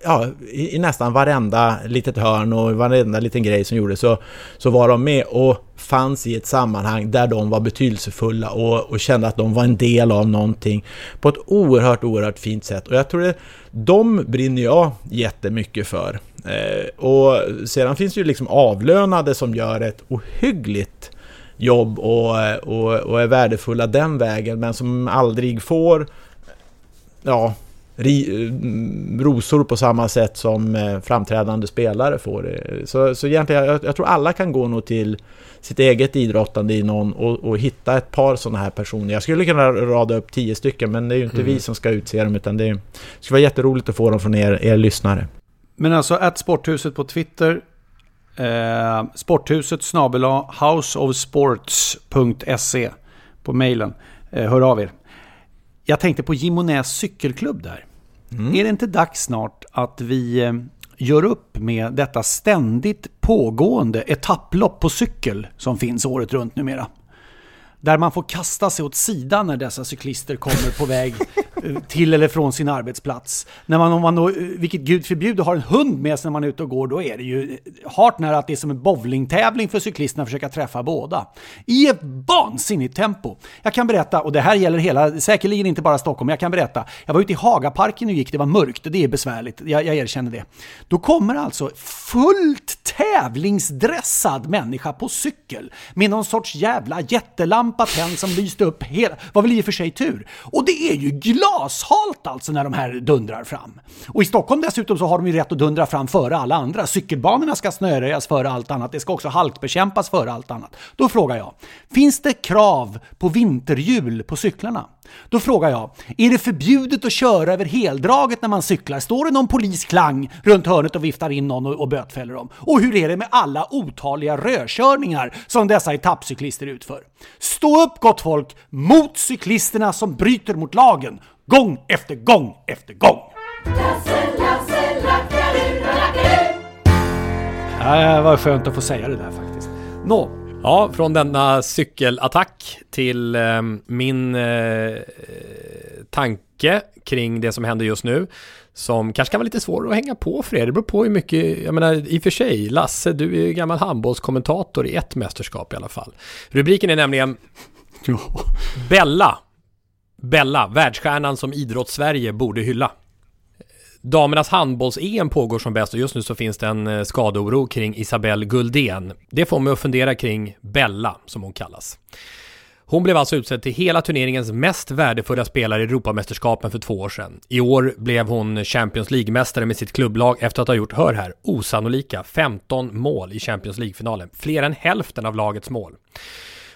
ja, i, i nästan varenda litet hörn och varenda liten grej som gjordes så, så var de med och fanns i ett sammanhang där de var betydelsefulla och, och kände att de var en del av någonting på ett oerhört, oerhört fint sätt. Och jag tror det, de brinner jag jättemycket för. Eh, och sedan finns det ju liksom avlönade som gör ett ohyggligt jobb och, och, och är värdefulla den vägen men som aldrig får ja, ri, rosor på samma sätt som eh, framträdande spelare får det. Så, så egentligen, jag, jag tror alla kan gå nog till sitt eget idrottande i någon och, och hitta ett par sådana här personer. Jag skulle kunna rada upp tio stycken men det är ju inte mm. vi som ska utse dem utan det skulle vara jätteroligt att få dem från er, er lyssnare. Men alltså att Sporthuset på Twitter eh, Sporthuset snabela houseofsports.se på mejlen. Eh, hör av er. Jag tänkte på Gimonäs cykelklubb där. Mm. Är det inte dags snart att vi eh, gör upp med detta ständigt pågående etapplopp på cykel som finns året runt numera? Där man får kasta sig åt sidan när dessa cyklister kommer på väg till eller från sin arbetsplats. När man, om man då, vilket gud förbjuder, har en hund med sig när man är ute och går, då är det ju hart nära att det är som en bowlingtävling för cyklisterna att försöka träffa båda. I ett vansinnigt tempo. Jag kan berätta, och det här gäller hela, säkerligen inte bara Stockholm, jag kan berätta. Jag var ute i Hagaparken och gick, det var mörkt och det är besvärligt, jag, jag erkänner det. Då kommer alltså fullt tävlingsdressad människa på cykel med någon sorts jävla jättelampa tänd som lyste upp hela, var väl i och för sig tur. Och det är ju glashalt alltså när de här dundrar fram. Och i Stockholm dessutom så har de ju rätt att dundra fram före alla andra. Cykelbanorna ska snöröjas före allt annat, det ska också halkbekämpas före allt annat. Då frågar jag, finns det krav på vinterhjul på cyklarna? Då frågar jag, är det förbjudet att köra över heldraget när man cyklar? Står det någon polisklang runt hörnet och viftar in någon och, och bötfäller dem? Och hur är det med alla otaliga rödkörningar som dessa etappcyklister utför? Stå upp gott folk mot cyklisterna som bryter mot lagen, gång efter gång efter gång! Det var skönt att få säga det där faktiskt. Nå, Ja, från denna cykelattack till eh, min eh, tanke kring det som händer just nu. Som kanske kan vara lite svår att hänga på för er. Det beror på hur mycket, jag menar i och för sig, Lasse, du är ju gammal handbollskommentator i ett mästerskap i alla fall. Rubriken är nämligen Bella. Bella, världsstjärnan som idrotts-Sverige borde hylla. Damernas handbolls-EM pågår som bäst och just nu så finns det en eh, skadeoro kring Isabelle Guldén. Det får mig att fundera kring Bella, som hon kallas. Hon blev alltså utsedd till hela turneringens mest värdefulla spelare i Europamästerskapen för två år sedan. I år blev hon Champions League-mästare med sitt klubblag efter att ha gjort, hör här, osannolika 15 mål i Champions League-finalen. Fler än hälften av lagets mål.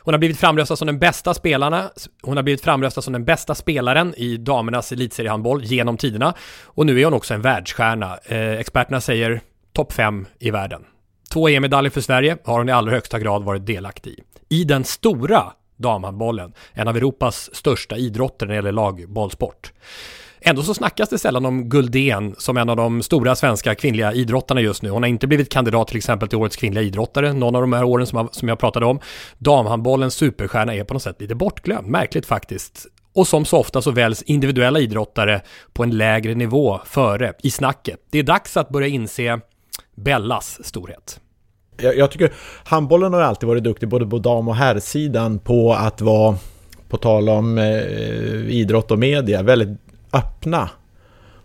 Hon har blivit framröstad som den bästa spelarna. Hon har blivit framröstad som den bästa spelaren i damernas elitseriehandboll genom tiderna. Och nu är hon också en världsstjärna. Eh, experterna säger topp 5 i världen. Två EM-medaljer för Sverige har hon i allra högsta grad varit delaktig i. I den stora damhandbollen, en av Europas största idrotter när det gäller lagbollsport. Ändå så snackas det sällan om Guldén som en av de stora svenska kvinnliga idrottarna just nu. Hon har inte blivit kandidat till exempel till årets kvinnliga idrottare någon av de här åren som, som jag pratade om. Damhandbollens superstjärna är på något sätt lite bortglömd, märkligt faktiskt. Och som så ofta så väljs individuella idrottare på en lägre nivå före i snacket. Det är dags att börja inse Bellas storhet. Jag, jag tycker handbollen har alltid varit duktig både på dam och herrsidan på att vara på tal om eh, idrott och media, väldigt öppna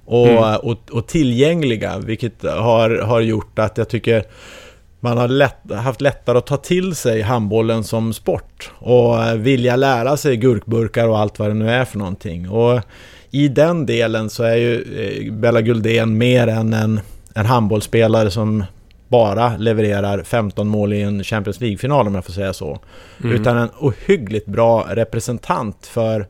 och, mm. och, och, tillgängliga, vilket har, har gjort att jag tycker man har lätt, haft lättare att ta till sig handbollen som sport och vilja lära sig gurkburkar och allt vad det nu är för någonting. Och i den delen så är ju eh, Bella Guldén mer än en, en handbollsspelare som bara levererar 15 mål i en Champions League-final om jag får säga så. Mm. Utan en ohyggligt bra representant för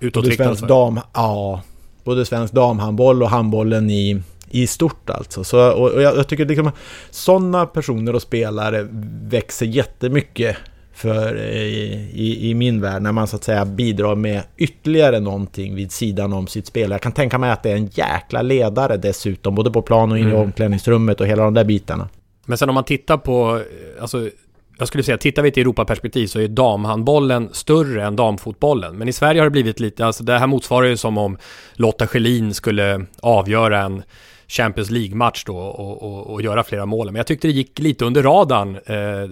Utåtriktad dam, ja, både svensk damhandboll och handbollen i, i stort alltså. Så, och, och jag, jag, tycker liksom sådana personer och spelare växer jättemycket för i, i, i, min värld när man så att säga bidrar med ytterligare någonting vid sidan om sitt spel. Jag kan tänka mig att det är en jäkla ledare dessutom, både på plan och inne i mm. omklädningsrummet och hela de där bitarna. Men sen om man tittar på, alltså jag skulle säga, tittar vi till Europaperspektiv så är damhandbollen större än damfotbollen. Men i Sverige har det blivit lite, alltså det här motsvarar ju som om Lotta Schelin skulle avgöra en Champions League-match då och, och, och, göra flera mål. Men jag tyckte det gick lite under radarn. Eh,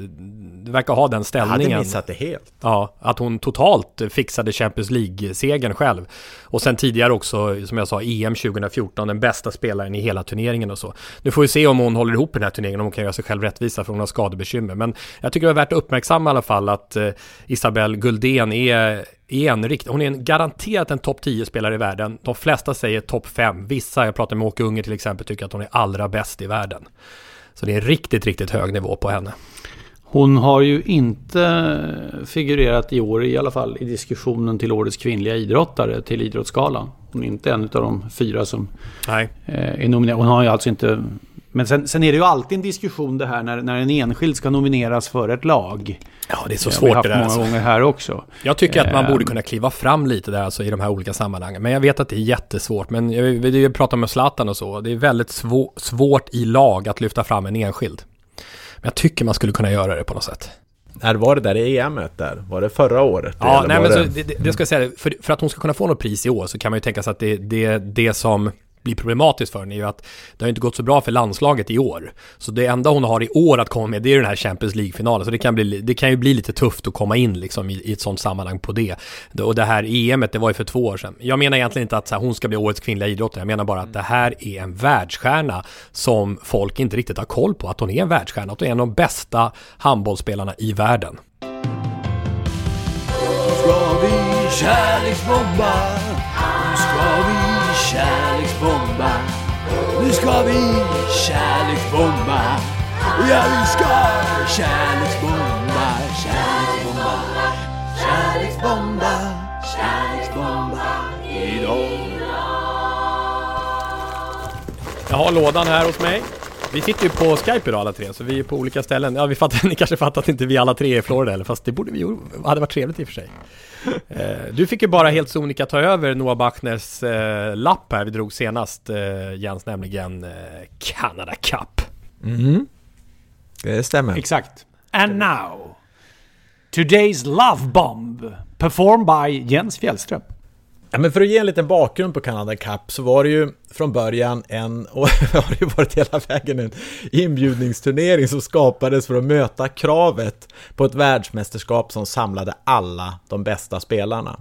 det verkar ha den ställningen. Jag hade missat det helt. Ja, att hon totalt fixade Champions League-segern själv. Och sen tidigare också, som jag sa, EM 2014, den bästa spelaren i hela turneringen och så. Nu får vi se om hon håller ihop den här turneringen, om hon kan göra sig själv rättvisa, för hon har skadebekymmer. Men jag tycker det är värt att uppmärksamma i alla fall att eh, Isabelle Guldén är är en rikt, hon är en garanterat en topp 10-spelare i världen. De flesta säger topp 5. Vissa, jag pratar med Åke Unger till exempel, tycker att hon är allra bäst i världen. Så det är en riktigt, riktigt hög nivå på henne. Hon har ju inte figurerat i år i alla fall i diskussionen till årets kvinnliga idrottare till Idrottsgalan. Hon är inte en av de fyra som Nej. Eh, är nominerad. Hon har ju alltså inte... Men sen, sen, är det ju alltid en diskussion det här när, när en enskild ska nomineras för ett lag. Ja, det är så svårt det, har vi haft många gånger här också. Jag tycker att man borde eh, kunna kliva fram lite där alltså i de här olika sammanhangen. Men jag vet att det är jättesvårt. Men vi pratar med Zlatan och så. Det är väldigt svå svårt i lag att lyfta fram en enskild. Men jag tycker man skulle kunna göra det på något sätt. När var det där i EMet där? Var det förra året? Ja, nej men det... Så, det, det, ska jag säga, för, för att hon ska kunna få något pris i år så kan man ju tänka sig att det, det, det som blir problematiskt för henne är ju att det har inte gått så bra för landslaget i år. Så det enda hon har i år att komma med det är den här Champions League-finalen. Så det kan, bli, det kan ju bli lite tufft att komma in liksom i, i ett sånt sammanhang på det. Och det här EMet, det var ju för två år sedan. Jag menar egentligen inte att så här, hon ska bli årets kvinnliga idrottare. Jag menar bara att det här är en världsstjärna som folk inte riktigt har koll på. Att hon är en världsstjärna, att hon är en av de bästa handbollsspelarna i världen. Ska vi kärleksbomba? Ska vi kärleksbomba. Nu ska vi kärleksbomba. Ja, vi ska kärleksbomba, kärleksbomba, kärleksbomba, kärleksbomba idag. Jag har lådan här hos mig. Vi sitter ju på Skype idag alla tre, så vi är på olika ställen. Ja, vi fattar, ni kanske fattar att inte vi alla tre är i Florida eller fast det borde vi ju, hade varit trevligt i och för sig. Eh, du fick ju bara helt sonika ta över Noah Bachners eh, lapp här vi drog senast, eh, Jens, nämligen eh, Canada Cup. Mm. Det stämmer. Exakt. And now, today's love bomb, performed by Jens Fjällström. Ja, men för att ge en liten bakgrund på Canada Cup så var det ju från början en, och har ju varit hela vägen en inbjudningsturnering som skapades för att möta kravet på ett världsmästerskap som samlade alla de bästa spelarna.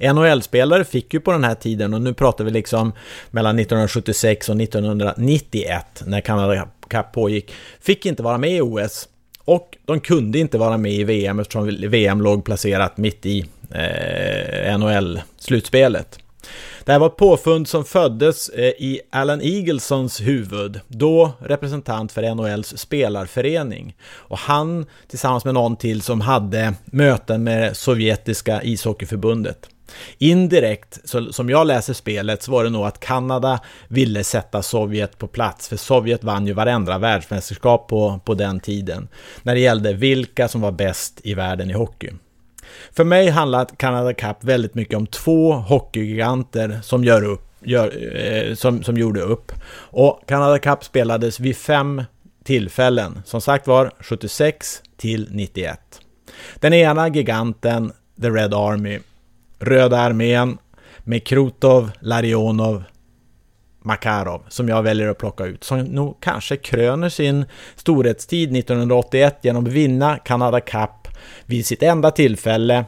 NHL-spelare fick ju på den här tiden, och nu pratar vi liksom mellan 1976 och 1991 när Canada Cup pågick, fick inte vara med i OS. Och de kunde inte vara med i VM eftersom VM låg placerat mitt i eh, NHL-slutspelet. Det här var ett påfund som föddes eh, i Alan Eaglesons huvud, då representant för NHLs spelarförening. Och han tillsammans med någon till som hade möten med sovjetiska ishockeyförbundet. Indirekt, så, som jag läser spelet, så var det nog att Kanada ville sätta Sovjet på plats, för Sovjet vann ju varenda världsmästerskap på, på den tiden, när det gällde vilka som var bäst i världen i hockey. För mig handlar Canada Cup väldigt mycket om två hockeygiganter som gör upp, gör, eh, som, som gjorde upp. Och Canada Cup spelades vid fem tillfällen, som sagt var 76 till 91. Den ena giganten, The Red Army, Röda armén med Krutov, Larionov, Makarov, som jag väljer att plocka ut, som nog kanske kröner sin storhetstid 1981 genom att vinna Canada Cup vid sitt enda tillfälle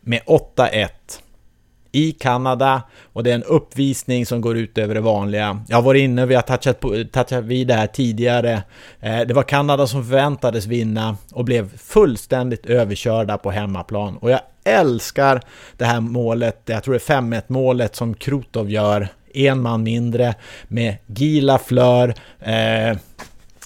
med 8-1 i Kanada och det är en uppvisning som går ut över det vanliga. Jag har varit inne, vi har touchat, på, touchat vid det här tidigare. Eh, det var Kanada som förväntades vinna och blev fullständigt överkörda på hemmaplan. Och jag älskar det här målet, jag tror det är 5-1 målet som Krutov gör, en man mindre med Gila Flör, eh,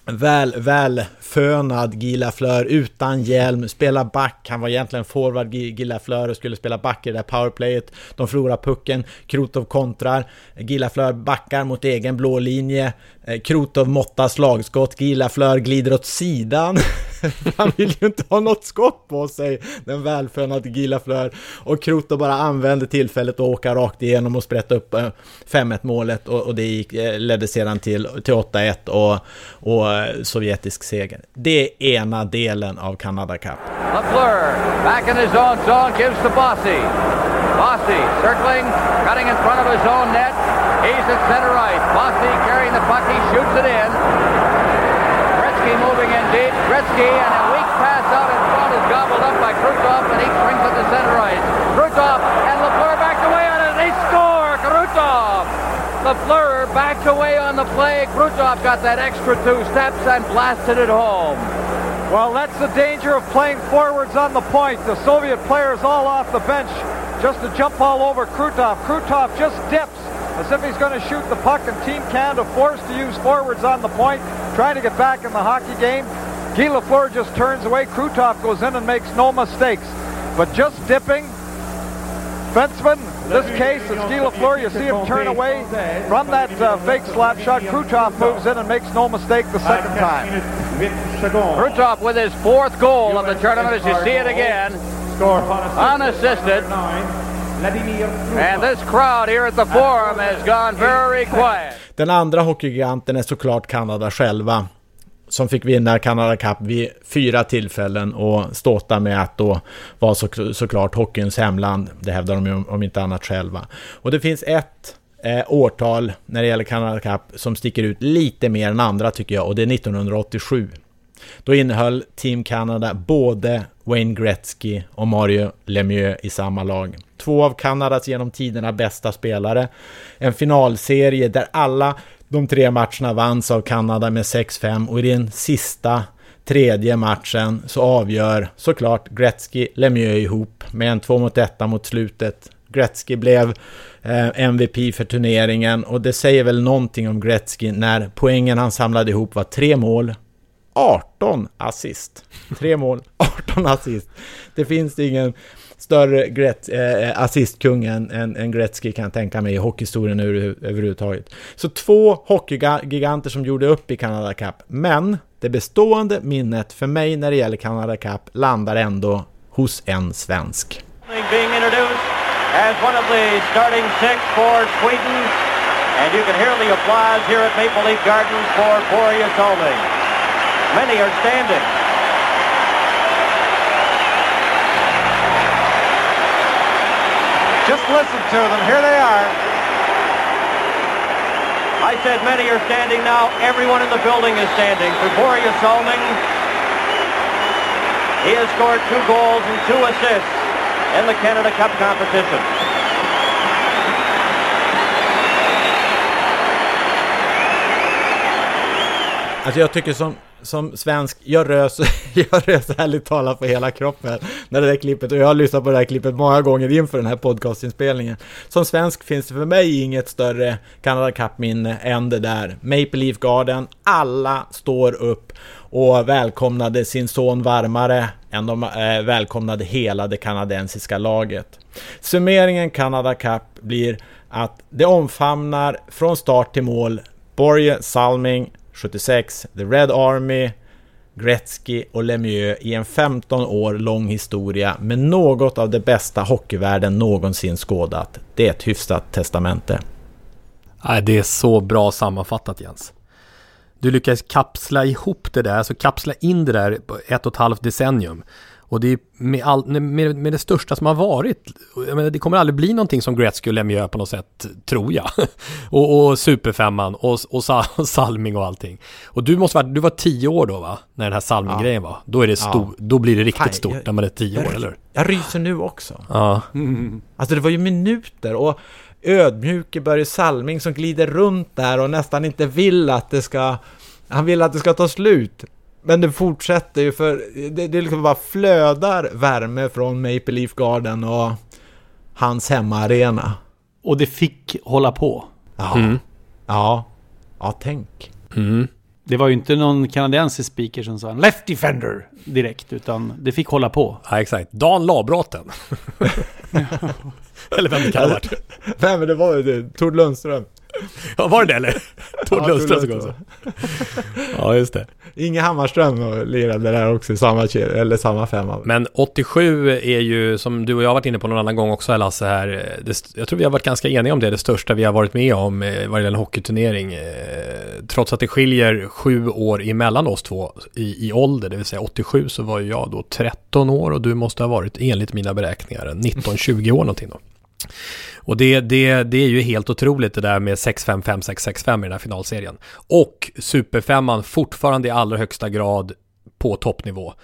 väl, välfönad Gila Flör utan hjälm, spelar back. Han var egentligen forward Gila Flör och skulle spela back i det där powerplayet. De förlorar pucken, Krotov kontrar, Gila Flör backar mot egen blå linje. Eh, Krotov måttar slagskott, Gila Flör glider åt sidan. Han vill ju inte ha något skott på sig, den välfönade Gilaflör. Och Kroto bara använde tillfället att åka rakt igenom och sprätta upp eh, 5-1-målet och, och det gick, eh, ledde sedan till, till 8-1 och, och eh, sovjetisk seger. Det är ena delen av Canada Cup. LaFleur, back in his own zone, gives to Bossy. Bossy circling, cutting in front of his own net. He's at center right. Bossy carrying the puck. He shoots it in. Gretzky moving in deep. Gretzky and a weak pass out in front is gobbled up by Krutov and he brings it to center right. Krutov and LaFleur backed away on it. They score! Krutov! LaFleur backed away on the play. Krutov got that extra two steps and blasted it home. Well, that's the danger of playing forwards on the point. The Soviet players all off the bench just to jump all over Krutov. Krutov just dips as if he's going to shoot the puck, and Team Canada forced to use forwards on the point, trying to get back in the hockey game. Guy Lafleur just turns away. Krutov goes in and makes no mistakes. But just dipping, Fenceman, in this case, it's Guy Lafleur. You see him turn away from that uh, fake slap shot. Krutov moves in and makes no mistake the second time. Krutov with his fourth goal of the tournament as you see it again. Unassisted. And this crowd here at the Forum has gone very quiet. Den andra hockeygiganten är såklart Kanada själva. Som fick vinna Canada Cup vid fyra tillfällen och ståta med att då vara så, såklart hockeyns hemland. Det hävdar de ju om, om inte annat själva. Och det finns ett eh, årtal när det gäller Canada Cup som sticker ut lite mer än andra tycker jag och det är 1987. Då innehöll Team Canada både Wayne Gretzky och Mario Lemieux i samma lag. Två av Kanadas genom tiderna bästa spelare. En finalserie där alla de tre matcherna vanns av Kanada med 6-5 och i den sista tredje matchen så avgör såklart Gretzky Lemieux ihop med en 2 mot 1 mot slutet. Gretzky blev eh, MVP för turneringen och det säger väl någonting om Gretzky när poängen han samlade ihop var tre mål, 18 assist. Tre mål, 18 assist. Det finns ingen större Gret, eh, assistkung än, än, än Gretzky kan jag tänka mig i hockeyhistorien över, överhuvudtaget. Så två hockeygiganter som gjorde upp i Canada Cup. Men det bestående minnet för mig när det gäller Canada Cup landar ändå hos en svensk. Being introduced as one of the starting six for Sweden. And you can hear the applause here at Maple Leaf Gardens for Boreas Solving. Many are standing. Just listen to them. Here they are. I said many are standing now. Everyone in the building is standing for Solving. He has scored two goals and two assists in the Canada Cup competition. Alltså jag tycker som, som svensk, jag rös, jag rös ärligt talat på hela kroppen när det där klippet, och jag har lyssnat på det här klippet många gånger inför den här podcastinspelningen. Som svensk finns det för mig inget större Canada Cup-minne än det där. Maple Leaf Garden, alla står upp och välkomnade sin son varmare än de eh, välkomnade hela det kanadensiska laget. Summeringen Canada Cup blir att det omfamnar från start till mål Borje Salming, 76, The Red Army, Gretzky och Lemieux i en 15 år lång historia med något av det bästa hockeyvärlden någonsin skådat. Det är ett hyfsat testamente. Det är så bra sammanfattat Jens. Du lyckas kapsla ihop det där, alltså kapsla in det där på ett och ett halvt decennium. Och det är med, all, med, med det största som har varit. Jag menar, det kommer aldrig bli någonting som Gretzky och Lemieux på något sätt, tror jag. och, och Superfemman och, och, och Salming och allting. Och du måste vara, du var tio år då va? När den här Salming-grejen var. Då, är det stor, ja. då blir det riktigt Fan, stort jag, när man är tio jag, år, eller Jag ryser nu också. Ja. Mm. Alltså det var ju minuter och ödmjuke Börje Salming som glider runt där och nästan inte vill att det ska... Han vill att det ska ta slut. Men det fortsätter ju för det, det liksom bara flödar värme från Maple Leaf Garden och hans hemmaarena. Och det fick hålla på. Ja. Mm. Ja. Ja, tänk. Mm. Det var ju inte någon kanadensisk speaker som sa en left defender direkt, utan det fick hålla på. Ja, exakt. Dan Labråten. eller vem det kan ha varit. Nej, men det var ju det. Tord Lundström. Ja, var det det eller? Tord ja, Lundström som kom. Ja, just det. Inge Hammarström lirade där också i samma, eller samma femma. Men 87 är ju, som du och jag har varit inne på någon annan gång också Lasse här, det, jag tror vi har varit ganska eniga om det, det största vi har varit med om eh, vad gäller en hockeyturnering. Eh, trots att det skiljer sju år emellan oss två i, i ålder, det vill säga 87 så var ju jag då 13 år och du måste ha varit enligt mina beräkningar 19-20 år någonting då. Och det, det, det är ju helt otroligt det där med 6-5, 5-6, 6-5 i den här finalserien. Och superfemman fortfarande i allra högsta grad på toppnivå.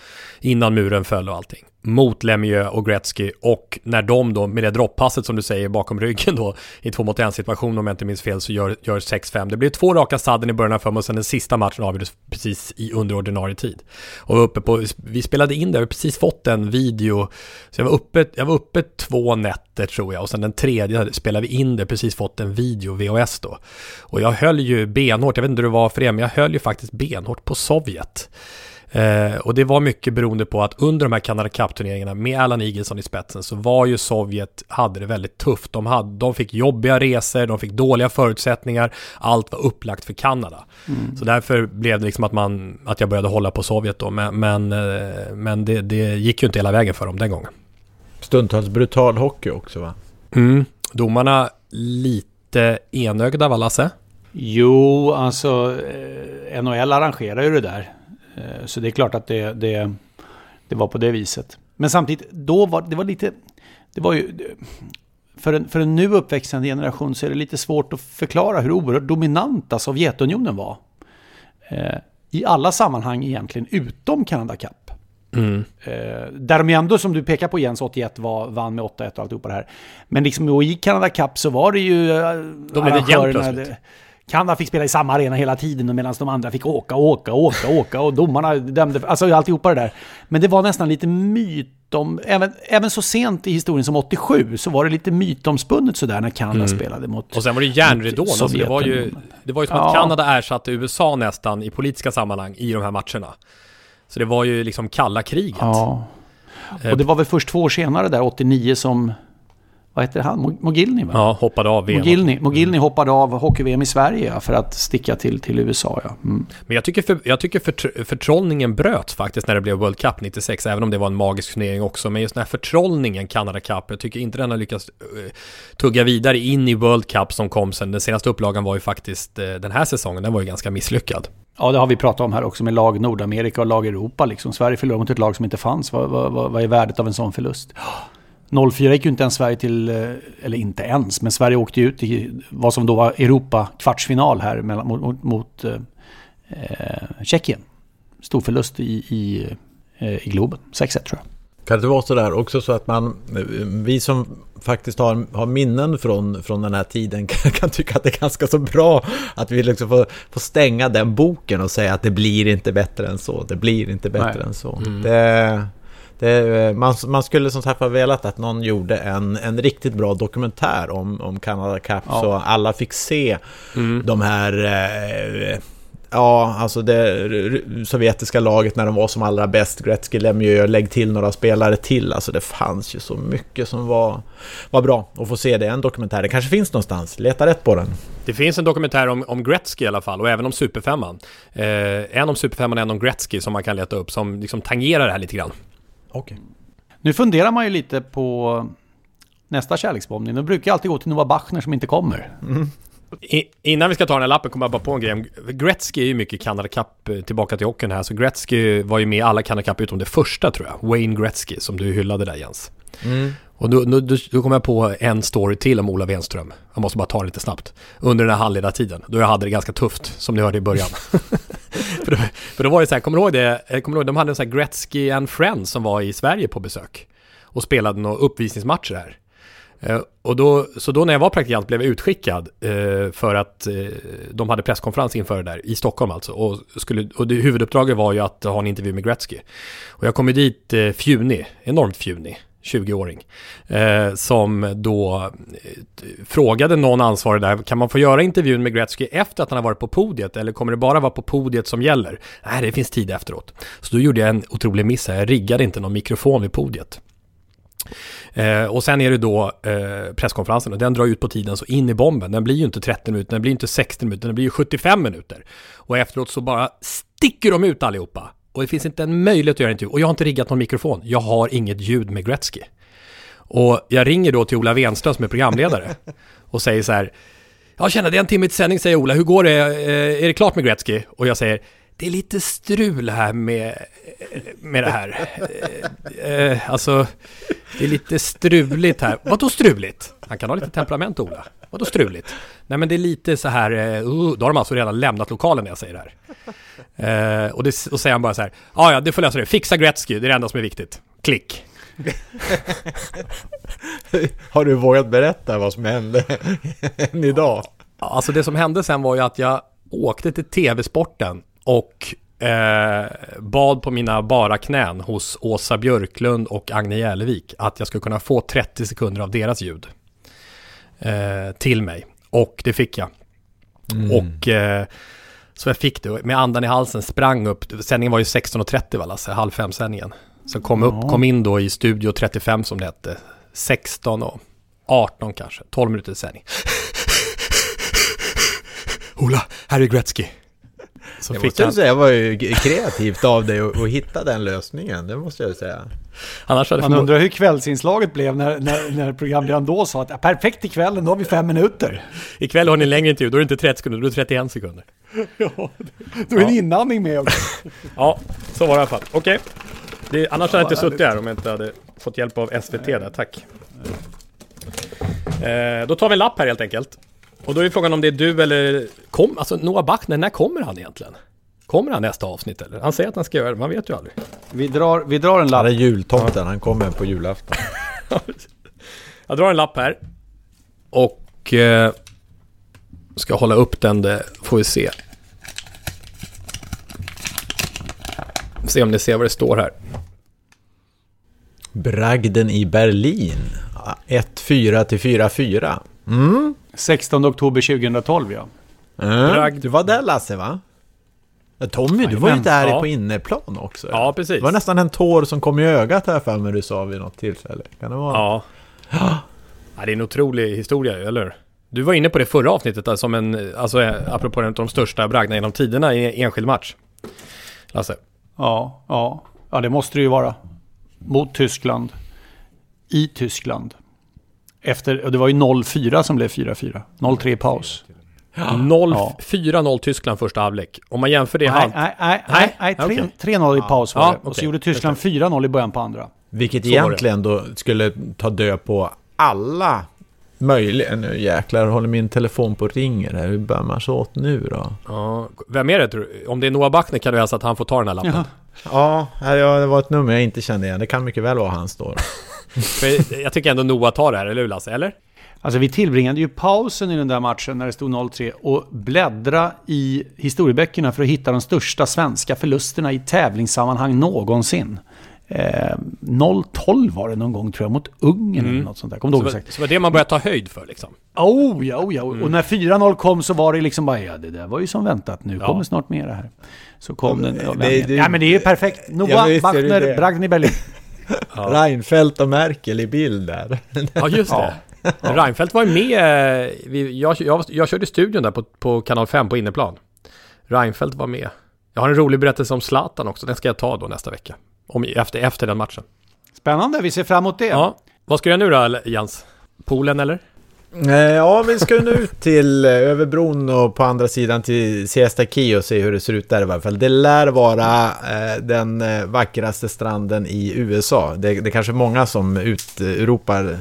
Innan muren föll och allting mot Lemieux och Gretzky och när de då med det droppasset som du säger bakom ryggen då i två mot en situation om jag inte minns fel så gör, gör 6-5. Det blir två raka sadden i början av fem och sen den sista matchen avgjordes precis i under ordinarie tid. Och uppe på, vi spelade in det, vi har precis fått en video, så jag var uppe, jag var uppe två nätter tror jag och sen den tredje spelade vi in det, precis fått en video, VHS då. Och jag höll ju benhårt, jag vet inte hur det var för er, men jag höll ju faktiskt benhårt på Sovjet. Eh, och det var mycket beroende på att under de här Canada Cup-turneringarna med Allan Igelson i spetsen så var ju Sovjet, hade det väldigt tufft. De, hade, de fick jobbiga resor, de fick dåliga förutsättningar, allt var upplagt för Kanada. Mm. Så därför blev det liksom att, man, att jag började hålla på Sovjet då, men, men, eh, men det, det gick ju inte hela vägen för dem den gången. Stundtals brutal hockey också va? Mm. Domarna lite enögda va Lasse? Jo, alltså eh, NHL arrangerar ju det där. Eh, så det är klart att det, det, det var på det viset. Men samtidigt, då var det var lite... Det var ju... För en, för en nu uppväxande generation så är det lite svårt att förklara hur oerhört dominanta Sovjetunionen var. Eh, I alla sammanhang egentligen, utom Canada Cup. Mm. Eh, där de ändå, som du pekar på Jens, 81 var, vann med 8-1 och alltihopa det här. Men liksom i Canada Cup så var det ju... De är det jämnt plötsligt. Kanada fick spela i samma arena hela tiden medan de andra fick åka, åka, åka, åka och domarna dömde, alltså alltihopa det där. Men det var nästan lite myt om, även, även så sent i historien som 87 så var det lite mytomspunnet sådär när Kanada mm. spelade mot Och sen var det järnridån, alltså det var ju, det var ju som ja. att Kanada ersatte USA nästan i politiska sammanhang i de här matcherna. Så det var ju liksom kalla kriget. Ja. Och det var väl först två år senare där, 89, som vad heter han? Mogilny va? Ja, hoppade av VM. Mogilny, Mogilny mm. hoppade av hockey-VM i Sverige för att sticka till, till USA. Ja. Mm. Men jag tycker, för, jag tycker för, förtrollningen bröts faktiskt när det blev World Cup 96, även om det var en magisk turnering också. Men just den här förtrollningen, Canada Cup, jag tycker inte den har lyckats uh, tugga vidare in i World Cup som kom sen. Den senaste upplagan var ju faktiskt uh, den här säsongen, den var ju ganska misslyckad. Ja, det har vi pratat om här också med lag Nordamerika och lag Europa. Liksom. Sverige förlorade mot ett lag som inte fanns. Vad, vad, vad, vad är värdet av en sån förlust? 04 gick ju inte ens Sverige till, eh, eller inte ens, men Sverige åkte ut i vad som då var Europa kvartsfinal här mellan, mot, mot, mot eh, eh, Tjeckien. Stor förlust i, i, eh, i Globen, 6-1 tror jag. Kan det vara så där också så att man, vi som faktiskt har, har minnen från, från den här tiden kan, kan tycka att det är ganska så bra att vi liksom får, får stänga den boken och säga att det blir inte bättre än så, det blir inte bättre Nej. än så. Mm. Det, det, man, man, skulle som sagt ha velat att någon gjorde en, en riktigt bra dokumentär om, om Canada Cup ja. så alla fick se mm. de här eh, Ja, alltså det sovjetiska laget när de var som allra bäst, Gretzky, Lemieux, lägg till några spelare till. Alltså det fanns ju så mycket som var, var bra att få se det. En dokumentär, det kanske finns någonstans, leta rätt på den. Det finns en dokumentär om, om Gretzky i alla fall och även om Superfemman. Eh, en om Superfemman och en om Gretzky som man kan leta upp som liksom tangerar det här lite grann. Okay. Nu funderar man ju lite på nästa kärleksbombning. Nu brukar jag alltid gå till Nova Bachner som inte kommer. Mm. I, innan vi ska ta den här lappen kommer jag bara på en grej. Gretzky är ju mycket Canada Cup eh, tillbaka till hockeyn här. Så Gretzky var ju med i alla Canada Cup utom det första tror jag. Wayne Gretzky som du hyllade där Jens. Mm. Och då, då, då, då kom jag på en story till om Ola Wenström. Jag måste bara ta det lite snabbt. Under den här handledartiden, då jag hade det ganska tufft, som ni hörde i början. för, då, för då var det så här, kommer du ihåg det? Eh, kommer du ihåg, de hade en sån här Gretzky and Friends som var i Sverige på besök. Och spelade några uppvisningsmatcher här. Eh, och då, så då när jag var praktikant blev jag utskickad eh, för att eh, de hade presskonferens inför det där, i Stockholm alltså. Och, skulle, och det, huvuduppdraget var ju att ha en intervju med Gretzky. Och jag kom ju dit eh, fjunig, enormt fjunig. 20-åring, eh, som då eh, frågade någon ansvarig där, kan man få göra intervjun med Gretzky efter att han har varit på podiet eller kommer det bara vara på podiet som gäller? Nej, det finns tid efteråt. Så då gjorde jag en otrolig miss här, jag riggade inte någon mikrofon vid podiet. Eh, och sen är det då eh, presskonferensen och den drar ut på tiden så in i bomben. Den blir ju inte 30 minuter, den blir inte 60 minuter, den blir ju 75 minuter. Och efteråt så bara sticker de ut allihopa och det finns inte en möjlighet att göra en intervju. Och jag har inte riggat någon mikrofon. Jag har inget ljud med Gretzky. Och jag ringer då till Ola Wenström som är programledare. Och säger så här. Ja, tjena, det är en timme till sändning, säger Ola. Hur går det? Eh, är det klart med Gretzky? Och jag säger. Det är lite strul här med, eh, med det här. Eh, alltså, det är lite struligt här. Vadå struligt? Han kan ha lite temperament Ola. Vadå struligt? Nej men det är lite så här, uh, då har de alltså redan lämnat lokalen när jag säger det här. Uh, och, det, och säger han bara så här, ja ja det får lösa det, fixa Gretzky, det är det enda som är viktigt. Klick. Har du vågat berätta vad som hände än idag? Alltså det som hände sen var ju att jag åkte till TV-sporten och eh, bad på mina bara knän hos Åsa Björklund och Agne Jälevik att jag skulle kunna få 30 sekunder av deras ljud eh, till mig. Och det fick jag. Mm. Och eh, så jag fick det med andan i halsen, sprang upp. Sändningen var ju 16.30 va Lasse, halv fem sändningen. Så kom upp, kom in då i studio 35 som det hette. 16 och 18 kanske, 12 minuter sändning. Ola, här är Gretzky. Så jag måste han... säga, var ju kreativt av dig att hitta den lösningen, det måste jag säga. Annars hade Man undrar hur kvällsinslaget blev när, när, när programledaren då sa att perfekt ikväll, då har vi fem minuter. Ikväll har ni en längre intervju, då är det inte 30 sekunder, då är det 31 sekunder. Ja, då är det en inandning med också. ja, så var det i alla fall. Okej. Okay. annars hade jag inte suttit här om jag inte hade fått hjälp av SVT där, tack. Eh, då tar vi en lapp här helt enkelt. Och då är frågan om det är du eller... Kom, alltså Noah Bachner, när kommer han egentligen? Kommer han nästa avsnitt eller? Han säger att han ska göra det, man vet ju aldrig. Vi drar, vi drar en lapp. Han är jultomten, han kommer på julafton. Jag drar en lapp här. Och... Eh, ska hålla upp den, det får vi se. Se om ni ser vad det står här. Bragden i Berlin. 1-4 till 4-4. Mm. 16 oktober 2012 ja. Mm. Du var där Lasse va? Tommy, du var ju där ja. på inneplan också. Ja, precis. Det var nästan en tår som kom i ögat här för mig du sa vid något tillfälle. Kan det vara? Ja. ja. Det är en otrolig historia, eller Du var inne på det förra avsnittet där, som en, alltså apropå en av de största bragderna genom tiderna i enskild match. Lasse. Ja, ja. Ja, det måste det ju vara. Mot Tyskland. I Tyskland. Efter, och det var ju 0-4 som blev 4-4. 0-3 paus. Ja. 0-4-0 Tyskland första halvlek. Om man jämför det... Nej, nej, nej, nej, nej 3-0 okay. i paus var det. Och så gjorde Tyskland 4-0 i början på andra. Vilket egentligen då skulle ta död på alla möjliga... Nu jäklar håller min telefon på och ringer här. Hur bär man sig åt nu då? Ja, vem är det tror du? Om det är Noah Bachner kan du hälsa att han får ta den här lappen. Ja, ja det var ett nummer jag inte kände igen. Det kan mycket väl vara hans då. jag tycker ändå Noah tar det här, eller hur Lasse? Eller? Alltså vi tillbringade ju pausen i den där matchen när det stod 0-3 och bläddra i historieböckerna för att hitta de största svenska förlusterna i tävlingssammanhang någonsin. Eh, 0-12 var det någon gång tror jag mot Ungern mm. eller något sånt där. Kommer så, var, så var det man började ta höjd för liksom? Oh ja, oh ja. Mm. Och när 4-0 kom så var det liksom bara, ja det där var ju som väntat. Nu ja. kommer snart mera här. Så kom ja, den. Ja, det, det, ja men det är ju perfekt. Noah, Bachner, Bragni Berlin. Ja. Reinfeldt och Merkel i bild där. Ja, just det. Ja. Reinfeldt var ju med, eh, jag, jag, jag körde studion där på, på kanal 5 på inneplan. Reinfeldt var med. Jag har en rolig berättelse om Zlatan också, den ska jag ta då nästa vecka. Om, efter, efter den matchen. Spännande, vi ser fram emot det. Ja. Vad ska du göra nu då, Jens? Polen eller? Eh, ja, vi ska nu ut till eh, över bron och på andra sidan till Siesta Key och se hur det ser ut där i alla fall. Det lär vara eh, den vackraste stranden i USA. Det, det är kanske många som utropar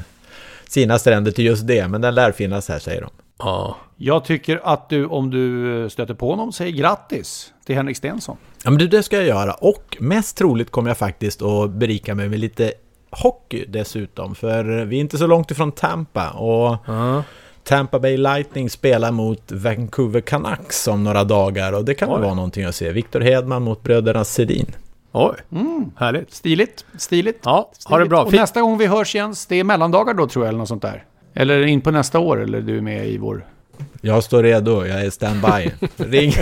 sina stränder till just det, men den lär finnas här säger de. Ja. Jag tycker att du, om du stöter på honom, säger grattis till Henrik Stensson. Ja, men det ska jag göra. Och mest troligt kommer jag faktiskt att berika mig med lite hockey dessutom. För vi är inte så långt ifrån Tampa. Och uh. Tampa Bay Lightning spelar mot Vancouver Canucks om några dagar. Och det kan väl vara någonting att se. Victor Hedman mot bröderna Sedin. Oj, mm, härligt. Stiligt, stiligt. Ja, stiligt. ha det bra. Och nästa gång vi hörs Jens, det är mellandagar då tror jag, eller något sånt där. Eller in på nästa år, eller du är med i vår... Jag står redo, jag är standby. ring,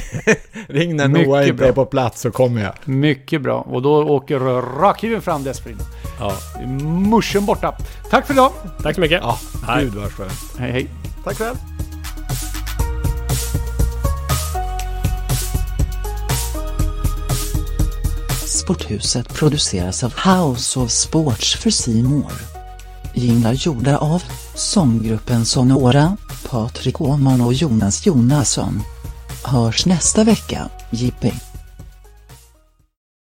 ring när Noah inte är på plats så kommer jag. Mycket bra, och då åker rakhyveln fram dessförinnan. Ja. Muschen borta. Tack för idag. Tack så mycket. Ja, hej. Gud vad skönt. Hej hej. Tack själv. Sporthuset produceras av House of Sports för Simor. Jinglar gjorda av sånggruppen Sonora, Patrik Åhman och Jonas Jonasson. Hörs nästa vecka, Jippi.